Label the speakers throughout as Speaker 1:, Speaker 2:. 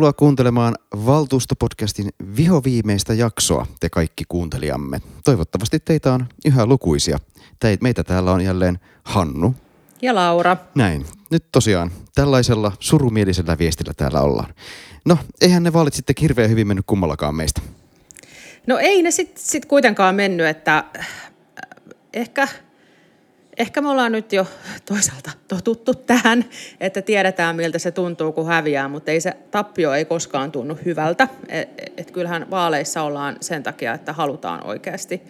Speaker 1: Tervetuloa kuuntelemaan Valtuustopodcastin vihoviimeistä jaksoa, te kaikki kuuntelijamme. Toivottavasti teitä on yhä lukuisia. Teit, meitä täällä on jälleen Hannu.
Speaker 2: Ja Laura.
Speaker 1: Näin. Nyt tosiaan tällaisella surumielisellä viestillä täällä ollaan. No, eihän ne vaalit sitten hirveän hyvin mennyt kummallakaan meistä.
Speaker 2: No ei ne sitten sit kuitenkaan mennyt, että äh, ehkä – ehkä me ollaan nyt jo toisaalta totuttu tähän, että tiedetään miltä se tuntuu, kun häviää, mutta ei se tappio ei koskaan tunnu hyvältä. Et, et kyllähän vaaleissa ollaan sen takia, että halutaan oikeasti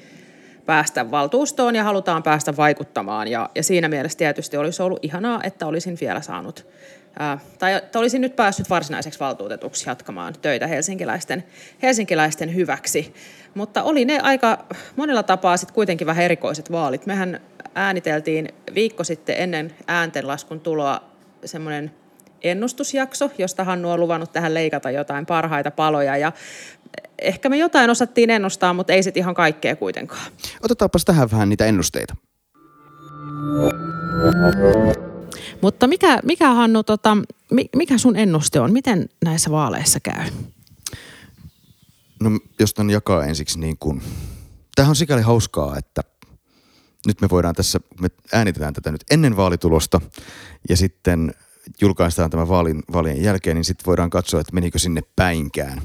Speaker 2: päästä valtuustoon ja halutaan päästä vaikuttamaan. Ja, ja siinä mielessä tietysti olisi ollut ihanaa, että olisin vielä saanut, ää, tai että olisin nyt päässyt varsinaiseksi valtuutetuksi jatkamaan töitä helsinkiläisten, helsinkiläisten hyväksi. Mutta oli ne aika monella tapaa sitten kuitenkin vähän erikoiset vaalit. Mehän ääniteltiin viikko sitten ennen ääntenlaskun tuloa semmoinen ennustusjakso, josta Hannu on luvannut tähän leikata jotain parhaita paloja. Ja ehkä me jotain osattiin ennustaa, mutta ei sitten ihan kaikkea kuitenkaan.
Speaker 1: Otetaanpas tähän vähän niitä ennusteita.
Speaker 2: Mutta mikä, mikä Hannu, tota, mikä sun ennuste on? Miten näissä vaaleissa käy?
Speaker 1: No jos ton jakaa ensiksi niin kuin, tämähän on sikäli hauskaa, että nyt me voidaan tässä, me äänitetään tätä nyt ennen vaalitulosta ja sitten julkaistaan tämä vaalin, vaalien jälkeen, niin sitten voidaan katsoa, että menikö sinne päinkään.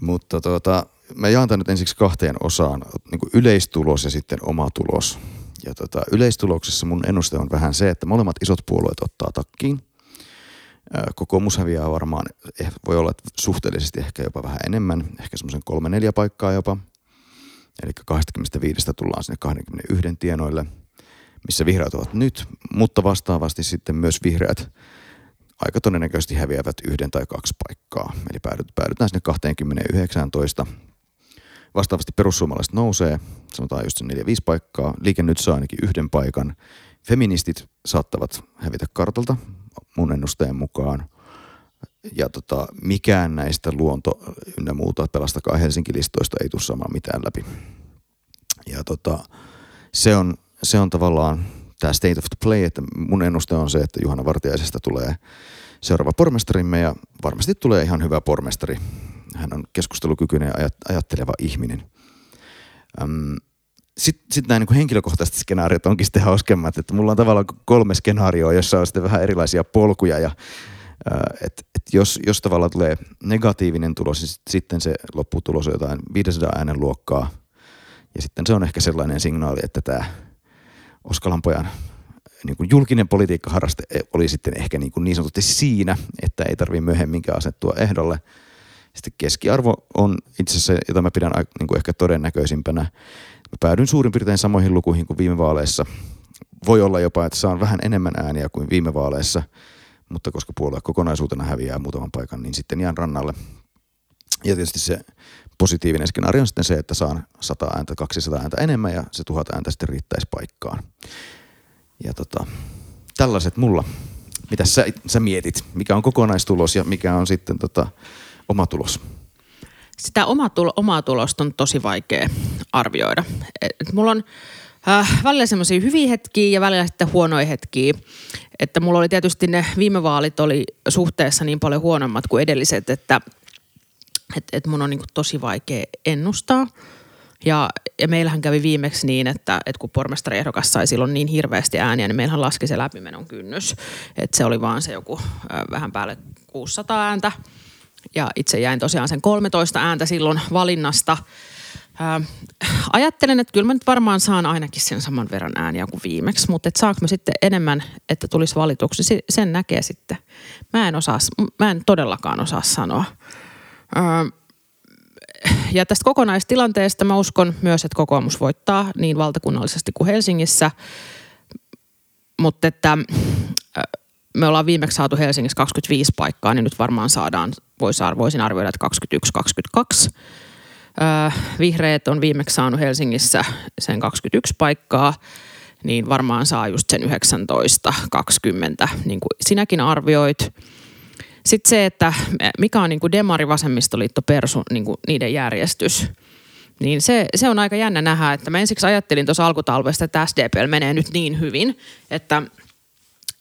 Speaker 1: Mutta tota, mä jaan tämän nyt ensiksi kahteen osaan, niin kuin yleistulos ja sitten oma tulos. Ja tota, yleistuloksessa mun ennuste on vähän se, että molemmat isot puolueet ottaa takkiin. Kokoomus häviää varmaan, eh, voi olla että suhteellisesti ehkä jopa vähän enemmän, ehkä semmoisen kolme neljä paikkaa jopa – Eli 25 tullaan sinne 21 tienoille, missä vihreät ovat nyt, mutta vastaavasti sitten myös vihreät aika todennäköisesti häviävät yhden tai kaksi paikkaa. Eli päädytään sinne 2019. Vastaavasti perussuomalaiset nousee, sanotaan just 4-5 paikkaa. Liike nyt saa ainakin yhden paikan. Feministit saattavat hävitä kartalta mun ennusteen mukaan. Ja tota, mikään näistä luonto ynnä muuta pelastakaa Helsinki-listoista ei tule saamaan mitään läpi. Ja tota, se, on, se on tavallaan tämä state of the play, että mun ennuste on se, että Juhana Vartiaisesta tulee seuraava pormestarimme ja varmasti tulee ihan hyvä pormestari. Hän on keskustelukykyinen ja ajatteleva ihminen. Sitten sit näin niin henkilökohtaiset skenaariot onkin sitten hauskemmat, että mulla on tavallaan kolme skenaarioa, jossa on sitten vähän erilaisia polkuja ja että et jos, jos tavallaan tulee negatiivinen tulos, niin sitten se lopputulos on jotain 500 äänen luokkaa. Ja sitten se on ehkä sellainen signaali, että tämä Oskalan pojan niin kuin julkinen politiikkaharraste oli sitten ehkä niin, kuin niin sanotusti siinä, että ei tarvitse myöhemminkään asettua ehdolle. Sitten keskiarvo on itse asiassa, jota mä pidän niin kuin ehkä todennäköisimpänä. Päädyn suurin piirtein samoihin lukuihin kuin viime vaaleissa. Voi olla jopa, että saan vähän enemmän ääniä kuin viime vaaleissa – mutta koska puolue kokonaisuutena häviää muutaman paikan, niin sitten jään rannalle. Ja tietysti se positiivinen skenaario on sitten se, että saan 100 ääntä, 200 ääntä enemmän ja se 1000 ääntä sitten riittäisi paikkaan. Ja tota, tällaiset mulla. Mitä sä, sä mietit? Mikä on kokonaistulos ja mikä on sitten tota, oma tulos?
Speaker 2: Sitä oma tulo, omaa tulosta on tosi vaikea arvioida. Et mulla on äh, välillä semmoisia hyviä hetkiä ja välillä sitten huonoja hetkiä. Että mulla oli tietysti ne viime vaalit oli suhteessa niin paljon huonommat kuin edelliset, että et, et mun on niin tosi vaikea ennustaa. Ja, ja meillähän kävi viimeksi niin, että, että kun pormestariehdokas sai silloin niin hirveästi ääniä, niin meillähän laski se läpimenon kynnys. Että se oli vaan se joku äh, vähän päälle 600 ääntä. Ja itse jäin tosiaan sen 13 ääntä silloin valinnasta – Ää, ajattelen, että kyllä mä nyt varmaan saan ainakin sen saman verran ääniä kuin viimeksi, mutta että saanko mä sitten enemmän, että tulisi valituksi, sen näkee sitten. Mä en, osaa, mä en todellakaan osaa sanoa. Ää, ja tästä kokonaistilanteesta mä uskon myös, että kokoomus voittaa niin valtakunnallisesti kuin Helsingissä, mutta että me ollaan viimeksi saatu Helsingissä 25 paikkaa, niin nyt varmaan saadaan, voisin arvioida, että 21-22 vihreät on viimeksi saanut Helsingissä sen 21 paikkaa, niin varmaan saa just sen 19, 20, niin kuin sinäkin arvioit. Sitten se, että mikä on niin kuin demari vasemmistoliitto persu, niin kuin niiden järjestys, niin se, se on aika jännä nähdä, että mä ensiksi ajattelin tuossa alkutalvesta, että SDPL menee nyt niin hyvin, että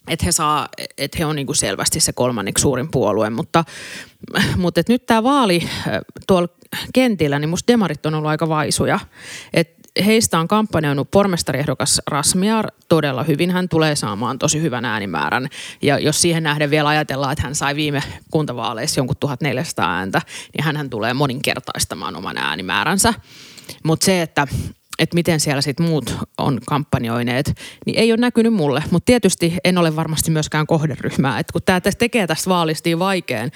Speaker 2: että he, saa, että he on niin kuin selvästi se kolmanneksi suurin puolue, mutta, mutta että nyt tämä vaali tuolla kentillä, niin musta demarit on ollut aika vaisuja. Et heistä on kampanjoinut pormestariehdokas Rasmiar todella hyvin. Hän tulee saamaan tosi hyvän äänimäärän. Ja jos siihen nähden vielä ajatellaan, että hän sai viime kuntavaaleissa jonkun 1400 ääntä, niin hän tulee moninkertaistamaan oman äänimääränsä. Mutta se, että että miten siellä sitten muut on kampanjoineet, niin ei ole näkynyt mulle. Mutta tietysti en ole varmasti myöskään kohderyhmää. Et kun tämä tekee tästä vaalista niin vaikean,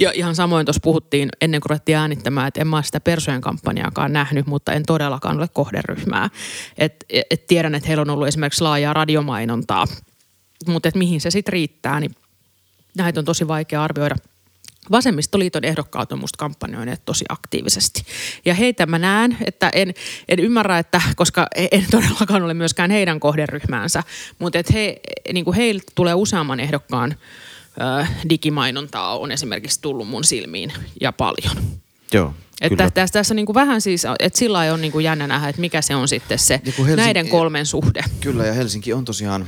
Speaker 2: ja ihan samoin tuossa puhuttiin ennen kuin ruvettiin äänittämään, että en mä sitä persojen kampanjaakaan nähnyt, mutta en todellakaan ole kohderyhmää. Et, et tiedän, että heillä on ollut esimerkiksi laajaa radiomainontaa, mutta mihin se sitten riittää, niin näitä on tosi vaikea arvioida – Vasemmistoliiton ehdokkaat on musta kampanjoineet tosi aktiivisesti. Ja heitä mä näen, että en, en ymmärrä, että koska en todellakaan ole myöskään heidän kohderyhmäänsä, mutta että he, niin kuin heiltä tulee useamman ehdokkaan äh, digimainontaa on esimerkiksi tullut mun silmiin ja paljon.
Speaker 1: Joo.
Speaker 2: Että tässä, tässä on niin kuin vähän siis, että sillä on niin kuin jännä nähdä, että mikä se on sitten se Helsinki, näiden kolmen suhde.
Speaker 1: Kyllä ja Helsinki on tosiaan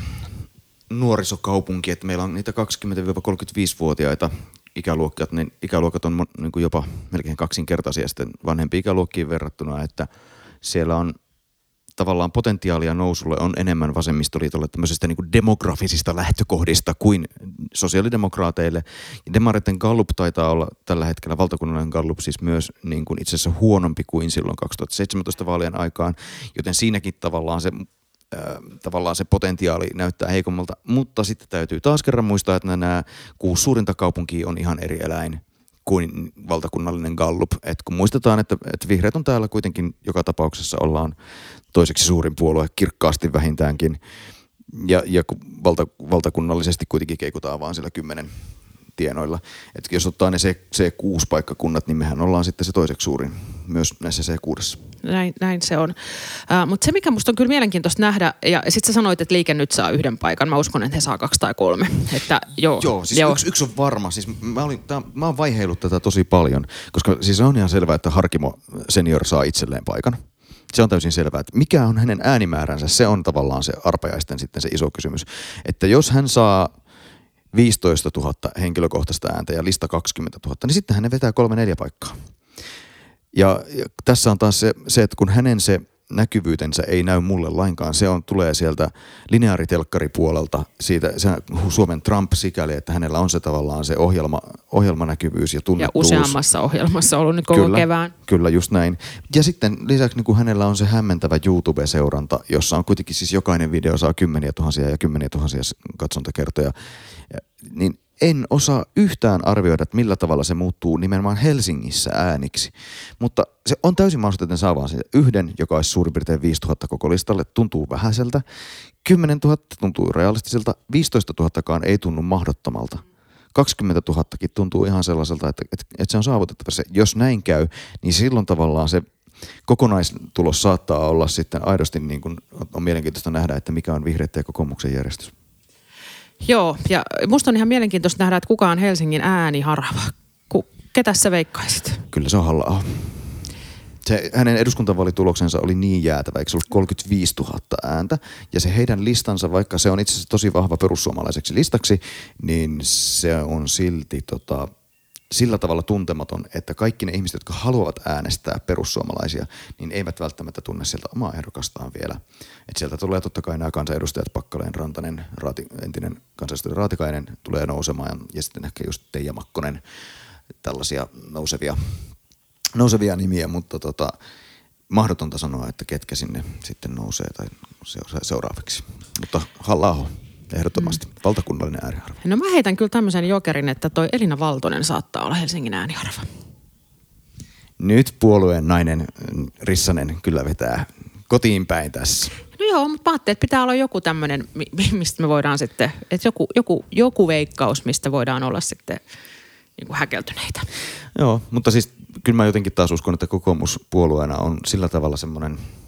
Speaker 1: nuorisokaupunki, että meillä on niitä 20-35-vuotiaita ikäluokat, niin ikäluokat on niin kuin jopa melkein kaksinkertaisia sitten vanhempiin ikäluokkiin verrattuna, että siellä on tavallaan potentiaalia nousulle on enemmän vasemmistoliitolle tämmöisestä niin demografisista lähtökohdista kuin sosiaalidemokraateille. Ja Demaritten Gallup taitaa olla tällä hetkellä, valtakunnallinen Gallup siis myös niin kuin itse asiassa huonompi kuin silloin 2017 vaalien aikaan, joten siinäkin tavallaan se tavallaan se potentiaali näyttää heikommalta, mutta sitten täytyy taas kerran muistaa, että nämä kuusi suurinta kaupunkia on ihan eri eläin kuin valtakunnallinen Gallup. Et kun muistetaan, että, että vihreät on täällä kuitenkin joka tapauksessa ollaan toiseksi suurin puolue kirkkaasti vähintäänkin. Ja, ja valta, valtakunnallisesti kuitenkin keikutaan vaan sillä kymmenen tienoilla. Et jos ottaa ne C6-paikkakunnat, niin mehän ollaan sitten se toiseksi suurin myös näissä C6.
Speaker 2: Näin, näin se on. Uh, Mutta se, mikä musta on kyllä mielenkiintoista nähdä, ja sitten sä sanoit, että liike nyt saa yhden paikan. Mä uskon, että he saa kaksi tai kolme. Että, joo,
Speaker 1: joo, siis joo. Yksi, yksi, on varma. Siis mä, olin, tää, mä oon vaiheillut tätä tosi paljon, koska siis on ihan selvää, että Harkimo senior saa itselleen paikan. Se on täysin selvää, että mikä on hänen äänimääränsä, se on tavallaan se arpajaisten sitten se iso kysymys. Että jos hän saa 15 000 henkilökohtaista ääntä ja lista 20 000, niin sitten hän vetää kolme neljä paikkaa. Ja, ja tässä on taas se, se, että kun hänen se näkyvyytensä ei näy mulle lainkaan. Se on, tulee sieltä lineaaritelkkaripuolelta, siitä se Suomen Trump sikäli, että hänellä on se tavallaan se ohjelma, ohjelmanäkyvyys ja tunnettuus.
Speaker 2: Ja useammassa ohjelmassa ollut nyt koko
Speaker 1: kyllä,
Speaker 2: kevään.
Speaker 1: Kyllä, just näin. Ja sitten lisäksi niin kuin hänellä on se hämmentävä YouTube-seuranta, jossa on kuitenkin siis jokainen video saa kymmeniä tuhansia ja kymmeniä tuhansia katsontakertoja. Niin en osaa yhtään arvioida, että millä tavalla se muuttuu nimenomaan Helsingissä ääniksi. Mutta se on täysin mahdollista, että ne saa vaan yhden, joka olisi suurin piirtein 5000 koko listalle. Tuntuu vähäiseltä. 10 000 tuntuu realistiselta. 15 000kaan ei tunnu mahdottomalta. 20 000 tuntuu ihan sellaiselta, että, että, että se on saavutettavissa. Jos näin käy, niin silloin tavallaan se kokonaistulos saattaa olla sitten aidosti niin kuin, on mielenkiintoista nähdä, että mikä on vihreiden ja kokoomuksen järjestys.
Speaker 2: Joo, ja musta on ihan mielenkiintoista nähdä, että kuka on Helsingin ääni harva. Ku, ketä sä veikkaisit?
Speaker 1: Kyllä se on halla se, hänen eduskuntavalituloksensa oli niin jäätävä, eikö se ollut 35 000 ääntä. Ja se heidän listansa, vaikka se on itse asiassa tosi vahva perussuomalaiseksi listaksi, niin se on silti tota, sillä tavalla tuntematon, että kaikki ne ihmiset, jotka haluavat äänestää perussuomalaisia, niin eivät välttämättä tunne sieltä omaa ehdokastaan vielä. Et sieltä tulee totta kai nämä kansanedustajat, Pakkaleen, Rantanen, Raati, entinen kansanedustaja Raatikainen tulee nousemaan ja sitten ehkä just Teija Makkonen, tällaisia nousevia, nousevia nimiä, mutta tota, mahdotonta sanoa, että ketkä sinne sitten nousee tai seuraavaksi. Mutta halla ehdottomasti. Mm. Valtakunnallinen ääniharva.
Speaker 2: No mä heitän kyllä tämmöisen jokerin, että toi Elina Valtonen saattaa olla Helsingin ääniharva.
Speaker 1: Nyt puolueen nainen Rissanen kyllä vetää kotiin päin tässä.
Speaker 2: No joo, mutta mä ajattelin, että pitää olla joku tämmöinen, mistä me voidaan sitten, että joku, joku, joku veikkaus, mistä voidaan olla sitten niin kuin häkeltyneitä.
Speaker 1: Joo, mutta siis kyllä mä jotenkin taas uskon, että kokoomuspuolueena on sillä tavalla semmoinen –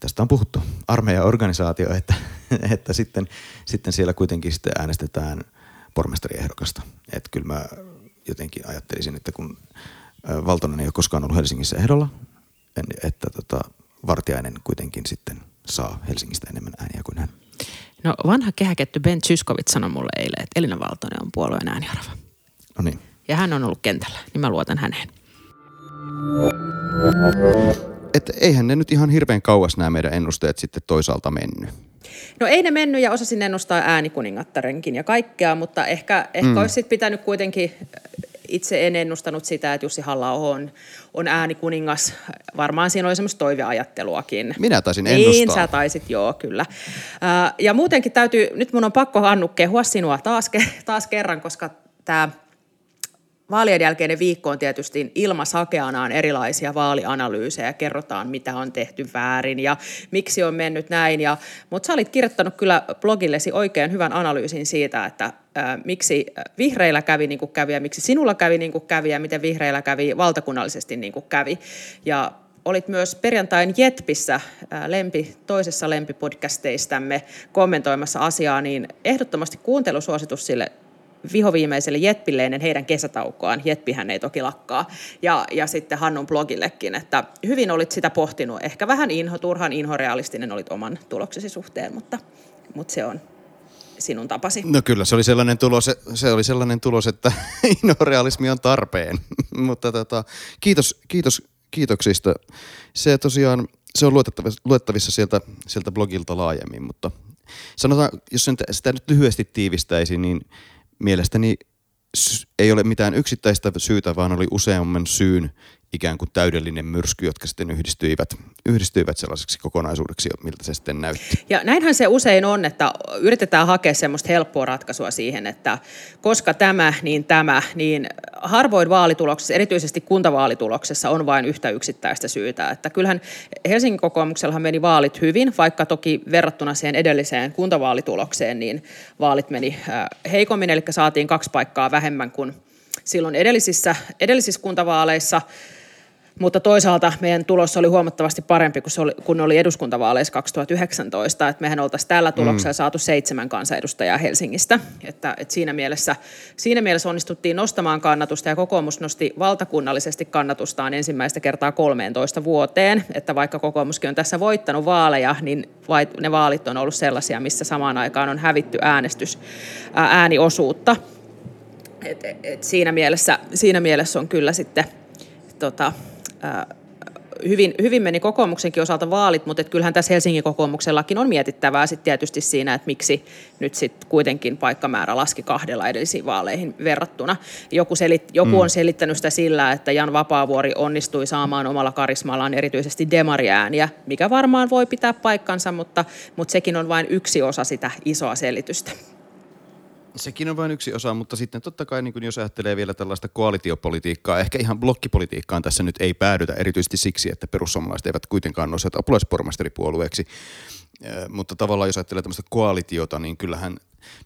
Speaker 1: tästä on puhuttu, armeijaorganisaatio, että, että sitten, sitten siellä kuitenkin sitten äänestetään pormestariehdokasta. Että kyllä mä jotenkin ajattelisin, että kun Valtonen ei ole koskaan ollut Helsingissä ehdolla, että tota, Vartiainen kuitenkin sitten saa Helsingistä enemmän ääniä kuin hän.
Speaker 2: No vanha kehäketty Ben Zyskowicz sanoi mulle eilen, että Elina Valtonen on puolueen ääniarva.
Speaker 1: No niin.
Speaker 2: Ja hän on ollut kentällä, niin mä luotan häneen.
Speaker 1: Et eihän ne nyt ihan hirveän kauas nämä meidän ennusteet sitten toisaalta mennyt.
Speaker 2: No ei ne mennyt ja osasin ennustaa äänikuningattarenkin ja kaikkea, mutta ehkä, ehkä mm. olisi sit pitänyt kuitenkin, itse en ennustanut sitä, että Jussi halla on, on äänikuningas. Varmaan siinä oli semmoista toiveajatteluakin.
Speaker 1: Minä taisin ennustaa.
Speaker 2: Niin, sä taisit, joo, kyllä. Ja muutenkin täytyy, nyt mun on pakko Hannu kehua sinua taas, taas kerran, koska tämä Vaalien jälkeinen viikko on tietysti ilmasakeanaan erilaisia vaalianalyysejä, kerrotaan mitä on tehty väärin ja miksi on mennyt näin. Ja, mutta sä olit kirjoittanut kyllä blogillesi oikein hyvän analyysin siitä, että miksi vihreillä kävi niin kuin kävi ja miksi sinulla kävi niin kuin kävi ja miten vihreillä kävi valtakunnallisesti niin kuin kävi. Ja olit myös perjantain Jetpissä lempi, toisessa lempipodcasteistamme kommentoimassa asiaa, niin ehdottomasti kuuntelusuositus sille vihoviimeiselle Jetpille ennen heidän kesätaukoaan. Jetpihän ei toki lakkaa. Ja, ja sitten Hannun blogillekin, että hyvin olit sitä pohtinut. Ehkä vähän inho, turhan inhorealistinen olit oman tuloksesi suhteen, mutta, mutta se on sinun tapasi.
Speaker 1: No kyllä, se oli sellainen tulos, se oli sellainen tulos että inhorealismi on tarpeen. mutta tota, kiitos, kiitos kiitoksista. Se tosiaan, se on luettavissa, luettavissa sieltä, sieltä blogilta laajemmin, mutta sanotaan, jos sitä nyt lyhyesti tiivistäisi, niin mielestäni ei ole mitään yksittäistä syytä, vaan oli useamman syyn ikään kuin täydellinen myrsky, jotka sitten yhdistyivät, yhdistyivät sellaiseksi kokonaisuudeksi, miltä se sitten näytti.
Speaker 2: Ja näinhän se usein on, että yritetään hakea semmoista helppoa ratkaisua siihen, että koska tämä, niin tämä, niin harvoin vaalituloksessa, erityisesti kuntavaalituloksessa on vain yhtä yksittäistä syytä. Että kyllähän Helsingin kokoomuksellahan meni vaalit hyvin, vaikka toki verrattuna siihen edelliseen kuntavaalitulokseen, niin vaalit meni heikommin, eli saatiin kaksi paikkaa vähemmän kuin silloin edellisissä, edellisissä kuntavaaleissa – mutta toisaalta meidän tulos oli huomattavasti parempi kuin se oli, kun oli eduskuntavaaleissa 2019, että mehän oltaisiin tällä tuloksella mm. saatu seitsemän kansanedustajaa Helsingistä, että, että siinä, mielessä, siinä mielessä onnistuttiin nostamaan kannatusta ja kokoomus nosti valtakunnallisesti kannatustaan ensimmäistä kertaa 13 vuoteen, että vaikka kokoomuskin on tässä voittanut vaaleja, niin ne vaalit on ollut sellaisia, missä samaan aikaan on hävitty äänestys, ääniosuutta. Et, et siinä, mielessä, siinä mielessä on kyllä sitten tota, hyvin, hyvin meni kokoomuksenkin osalta vaalit, mutta kyllähän tässä Helsingin kokoomuksellakin on mietittävää sit tietysti siinä, että miksi nyt sitten kuitenkin paikkamäärä laski kahdella edellisiin vaaleihin verrattuna. Joku, selit, joku mm. on selittänyt sitä sillä, että Jan Vapaavuori onnistui saamaan omalla karismallaan erityisesti demariääniä, mikä varmaan voi pitää paikkansa, mutta, mutta sekin on vain yksi osa sitä isoa selitystä.
Speaker 1: Sekin on vain yksi osa, mutta sitten totta kai niin jos ajattelee vielä tällaista koalitiopolitiikkaa, ehkä ihan blokkipolitiikkaan tässä nyt ei päädytä erityisesti siksi, että perussuomalaiset eivät kuitenkaan nousseet apulaispormestaripuolueeksi. Mutta tavallaan jos ajattelee tämmöistä koalitiota, niin kyllähän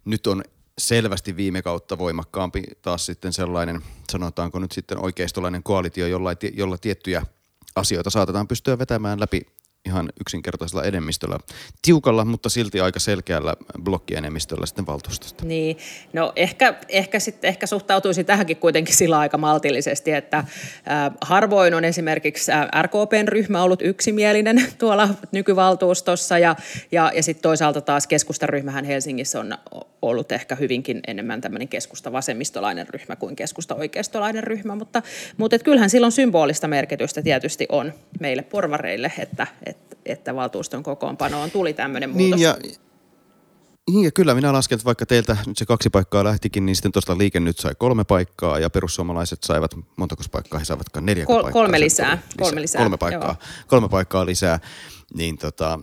Speaker 1: nyt on selvästi viime kautta voimakkaampi taas sitten sellainen, sanotaanko nyt sitten oikeistolainen koalitio, jolla, jolla tiettyjä asioita saatetaan pystyä vetämään läpi ihan yksinkertaisella enemmistöllä, tiukalla, mutta silti aika selkeällä blokkienemmistöllä sitten valtuustosta.
Speaker 2: Niin, no ehkä, ehkä, sitten, ehkä suhtautuisi tähänkin kuitenkin sillä aika maltillisesti, että äh, harvoin on esimerkiksi RKPn ryhmä ollut yksimielinen tuolla nykyvaltuustossa ja, ja, ja sitten toisaalta taas keskustaryhmähän Helsingissä on ollut ehkä hyvinkin enemmän tämmöinen keskusta-vasemmistolainen ryhmä kuin keskusta-oikeistolainen ryhmä, mutta, mutta et kyllähän silloin symbolista merkitystä tietysti on meille porvareille, että, että, valtuuston kokoonpanoon tuli tämmöinen muutos.
Speaker 1: Niin ja, niin ja kyllä minä lasken, että vaikka teiltä nyt se kaksi paikkaa lähtikin, niin sitten tuosta liike nyt sai kolme paikkaa ja perussuomalaiset saivat, montako paikkaa he saivatkaan? Neljä Kol- paikkaa.
Speaker 2: Kolme lisää. Kolme lisää.
Speaker 1: Kolme paikkaa, kolme paikkaa lisää. Niin tota,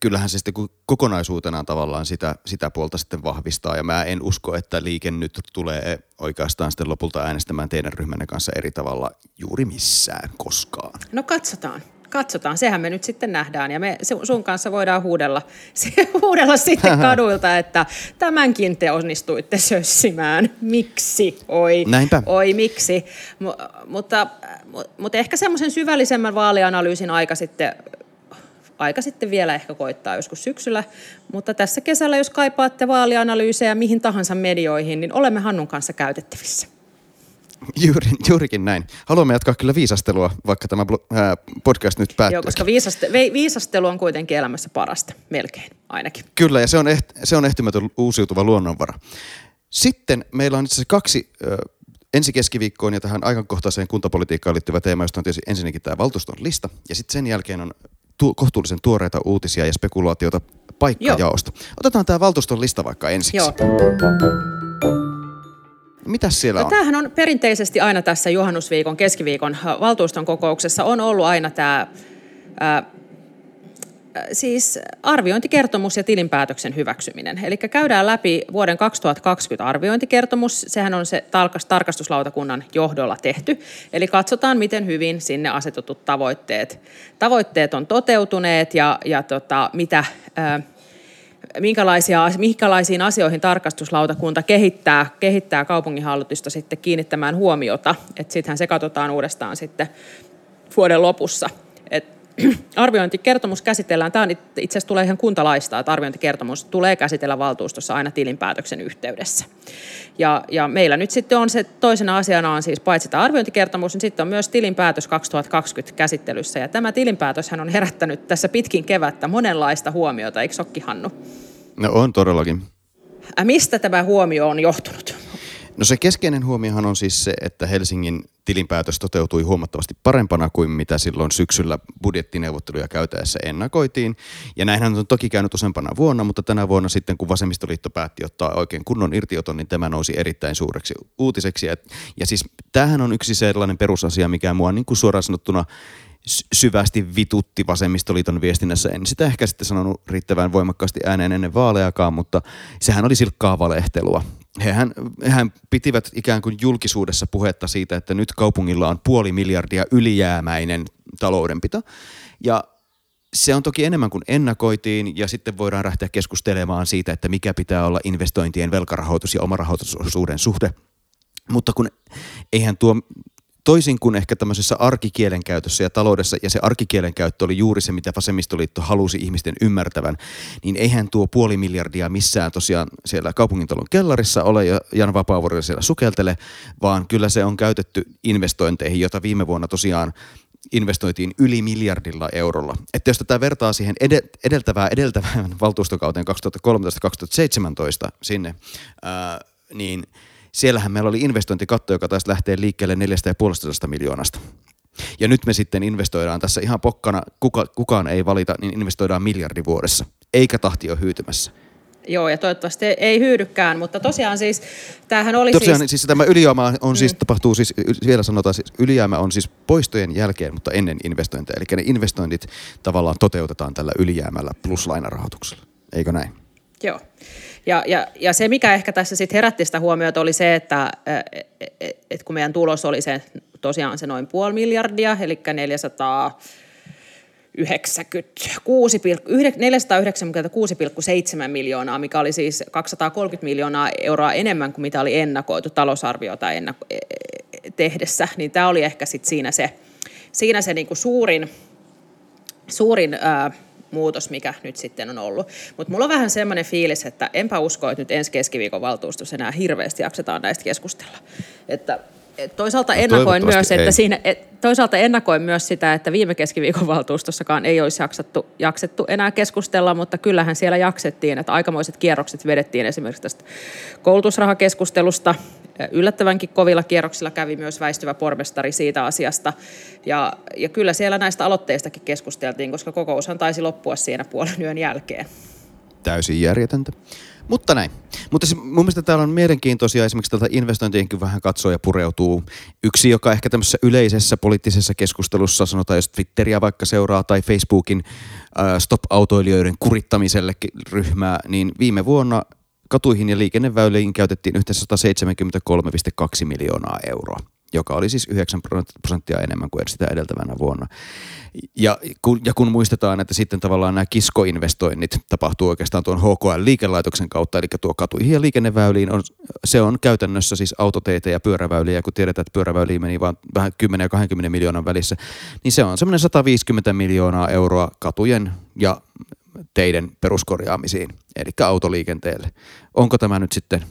Speaker 1: kyllähän se sitten kokonaisuutenaan tavallaan sitä, sitä puolta sitten vahvistaa. Ja mä en usko, että liike nyt tulee oikeastaan sitten lopulta äänestämään teidän ryhmänne kanssa eri tavalla juuri missään koskaan.
Speaker 2: No katsotaan. Katsotaan, sehän me nyt sitten nähdään ja me sun kanssa voidaan huudella, huudella sitten kaduilta, että tämänkin te onnistuitte sössimään. Miksi? Oi,
Speaker 1: Näinpä.
Speaker 2: oi miksi? M- mutta, mutta ehkä semmoisen syvällisemmän vaalianalyysin aika sitten aika sitten vielä ehkä koittaa joskus syksyllä. Mutta tässä kesällä, jos kaipaatte vaalianalyysejä mihin tahansa medioihin, niin olemme Hannun kanssa käytettävissä.
Speaker 1: Juuri, juurikin näin. Haluamme jatkaa kyllä viisastelua, vaikka tämä podcast nyt päättyy.
Speaker 2: Joo, koska viisaste, viisastelu on kuitenkin elämässä parasta, melkein ainakin.
Speaker 1: Kyllä, ja se on, eht, se on ehtymätön uusiutuva luonnonvara. Sitten meillä on itse asiassa kaksi ö, ensi keskiviikkoon ja tähän ajankohtaiseen kuntapolitiikkaan liittyvä teema, josta on tietysti ensinnäkin tämä valtuuston lista, ja sitten sen jälkeen on tu- kohtuullisen tuoreita uutisia ja spekulaatiota paikkajaosta. Joo. Otetaan tämä valtuuston lista vaikka ensiksi. Joo. Mitäs siellä no, on?
Speaker 2: Tämähän on perinteisesti aina tässä juhannusviikon, keskiviikon valtuuston kokouksessa on ollut aina tämä siis arviointikertomus ja tilinpäätöksen hyväksyminen. Eli käydään läpi vuoden 2020 arviointikertomus. Sehän on se tarkastuslautakunnan johdolla tehty. Eli katsotaan, miten hyvin sinne asetetut tavoitteet, tavoitteet on toteutuneet ja, ja tota, mitä, ää, minkälaisia, minkälaisiin asioihin tarkastuslautakunta kehittää, kehittää kaupunginhallitusta sitten kiinnittämään huomiota. Sittenhän se katsotaan uudestaan sitten vuoden lopussa. Et arviointikertomus käsitellään, tämä itse asiassa tulee ihan kuntalaista, että arviointikertomus tulee käsitellä valtuustossa aina tilinpäätöksen yhteydessä. Ja, ja meillä nyt sitten on se, toisena asiana on siis paitsi tämä arviointikertomus, niin sitten on myös tilinpäätös 2020 käsittelyssä. Ja tämä tilinpäätöshän on herättänyt tässä pitkin kevättä monenlaista huomiota, eikö Sokki Hannu?
Speaker 1: No on todellakin.
Speaker 2: Mistä tämä huomio on johtunut?
Speaker 1: No se keskeinen huomiohan on siis se, että Helsingin tilinpäätös toteutui huomattavasti parempana kuin mitä silloin syksyllä budjettineuvotteluja käytäessä ennakoitiin. Ja näinhän on toki käynyt useampana vuonna, mutta tänä vuonna sitten kun vasemmistoliitto päätti ottaa oikein kunnon irtioton, niin tämä nousi erittäin suureksi uutiseksi. Ja, siis tämähän on yksi sellainen perusasia, mikä mua niin kuin suoraan sanottuna syvästi vitutti vasemmistoliiton viestinnässä. En sitä ehkä sitten sanonut riittävän voimakkaasti ääneen ennen vaaleakaan, mutta sehän oli silkkaa valehtelua. Hehän, hehän pitivät ikään kuin julkisuudessa puhetta siitä, että nyt kaupungilla on puoli miljardia ylijäämäinen taloudenpito. Ja se on toki enemmän kuin ennakoitiin ja sitten voidaan lähteä keskustelemaan siitä, että mikä pitää olla investointien velkarahoitus ja omarahoitusosuuden suhde. Mutta kun eihän tuo toisin kuin ehkä tämmöisessä arkikielen käytössä ja taloudessa, ja se arkikielen käyttö oli juuri se, mitä vasemmistoliitto halusi ihmisten ymmärtävän, niin eihän tuo puoli miljardia missään tosiaan siellä kaupungintalon kellarissa ole ja Jan Vapaavuori siellä sukeltele, vaan kyllä se on käytetty investointeihin, jota viime vuonna tosiaan investoitiin yli miljardilla eurolla. Että jos tätä vertaa siihen edeltävää edeltävään valtuustokauteen 2013-2017 sinne, ää, niin – siellähän meillä oli investointikatto, joka taisi lähteä liikkeelle 4,5 miljoonasta. Ja nyt me sitten investoidaan tässä ihan pokkana, kuka, kukaan ei valita, niin investoidaan miljardi vuodessa, eikä tahti ole hyytymässä.
Speaker 2: Joo, ja toivottavasti ei hyydykään, mutta tosiaan siis tämähän oli
Speaker 1: tosiaan,
Speaker 2: siis...
Speaker 1: siis tämä ylijäämä on siis mm. tapahtuu siis, vielä sanotaan siis, ylijäämä on siis poistojen jälkeen, mutta ennen investointeja. Eli ne investoinnit tavallaan toteutetaan tällä ylijäämällä plus lainarahoituksella. Eikö näin?
Speaker 2: Joo. Ja, ja, ja se, mikä ehkä tässä sitten herätti sitä huomiota, oli se, että et kun meidän tulos oli se tosiaan se noin puoli miljardia, eli 400 496,7 miljoonaa, mikä oli siis 230 miljoonaa euroa enemmän kuin mitä oli ennakoitu talousarviota ennako- e, e, tehdessä, niin tämä oli ehkä sit siinä se, siinä se niinku suurin, suurin ää, muutos, mikä nyt sitten on ollut. Mutta mulla on vähän semmoinen fiilis, että enpä usko, että nyt ensi keskiviikon valtuustossa enää hirveästi jaksetaan näistä keskustella. Että et toisaalta no, ennakoin myös, että siinä, et, toisaalta ennakoin myös sitä, että viime keskiviikon valtuustossakaan ei olisi jaksettu, jaksettu enää keskustella, mutta kyllähän siellä jaksettiin, että aikamoiset kierrokset vedettiin esimerkiksi tästä koulutusrahakeskustelusta. Yllättävänkin kovilla kierroksilla kävi myös väistyvä pormestari siitä asiasta. Ja, ja kyllä siellä näistä aloitteistakin keskusteltiin, koska kokoushan taisi loppua siinä puolen yön jälkeen.
Speaker 1: Täysin järjetöntä. Mutta näin. Mutta se, mun mielestä täällä on mielenkiintoisia esimerkiksi tältä investointienkin vähän katsoa ja pureutuu. Yksi, joka ehkä tämmöisessä yleisessä poliittisessa keskustelussa, sanotaan jos Twitteriä vaikka seuraa tai Facebookin äh, stop-autoilijoiden kurittamiselle ryhmää, niin viime vuonna katuihin ja liikenneväyliin käytettiin yhteensä 173,2 miljoonaa euroa joka oli siis 9 prosenttia enemmän kuin sitä edeltävänä vuonna. Ja kun, ja kun muistetaan, että sitten tavallaan nämä kiskoinvestoinnit tapahtuu oikeastaan tuon HKL-liikelaitoksen kautta, eli tuo katuihin ja liikenneväyliin, on, se on käytännössä siis autoteitä ja pyöräväyliä, ja kun tiedetään, että pyöräväyliin meni vain vähän 10 ja 20 miljoonan välissä, niin se on semmoinen 150 miljoonaa euroa katujen ja teiden peruskorjaamisiin, eli autoliikenteelle. Onko tämä nyt sitten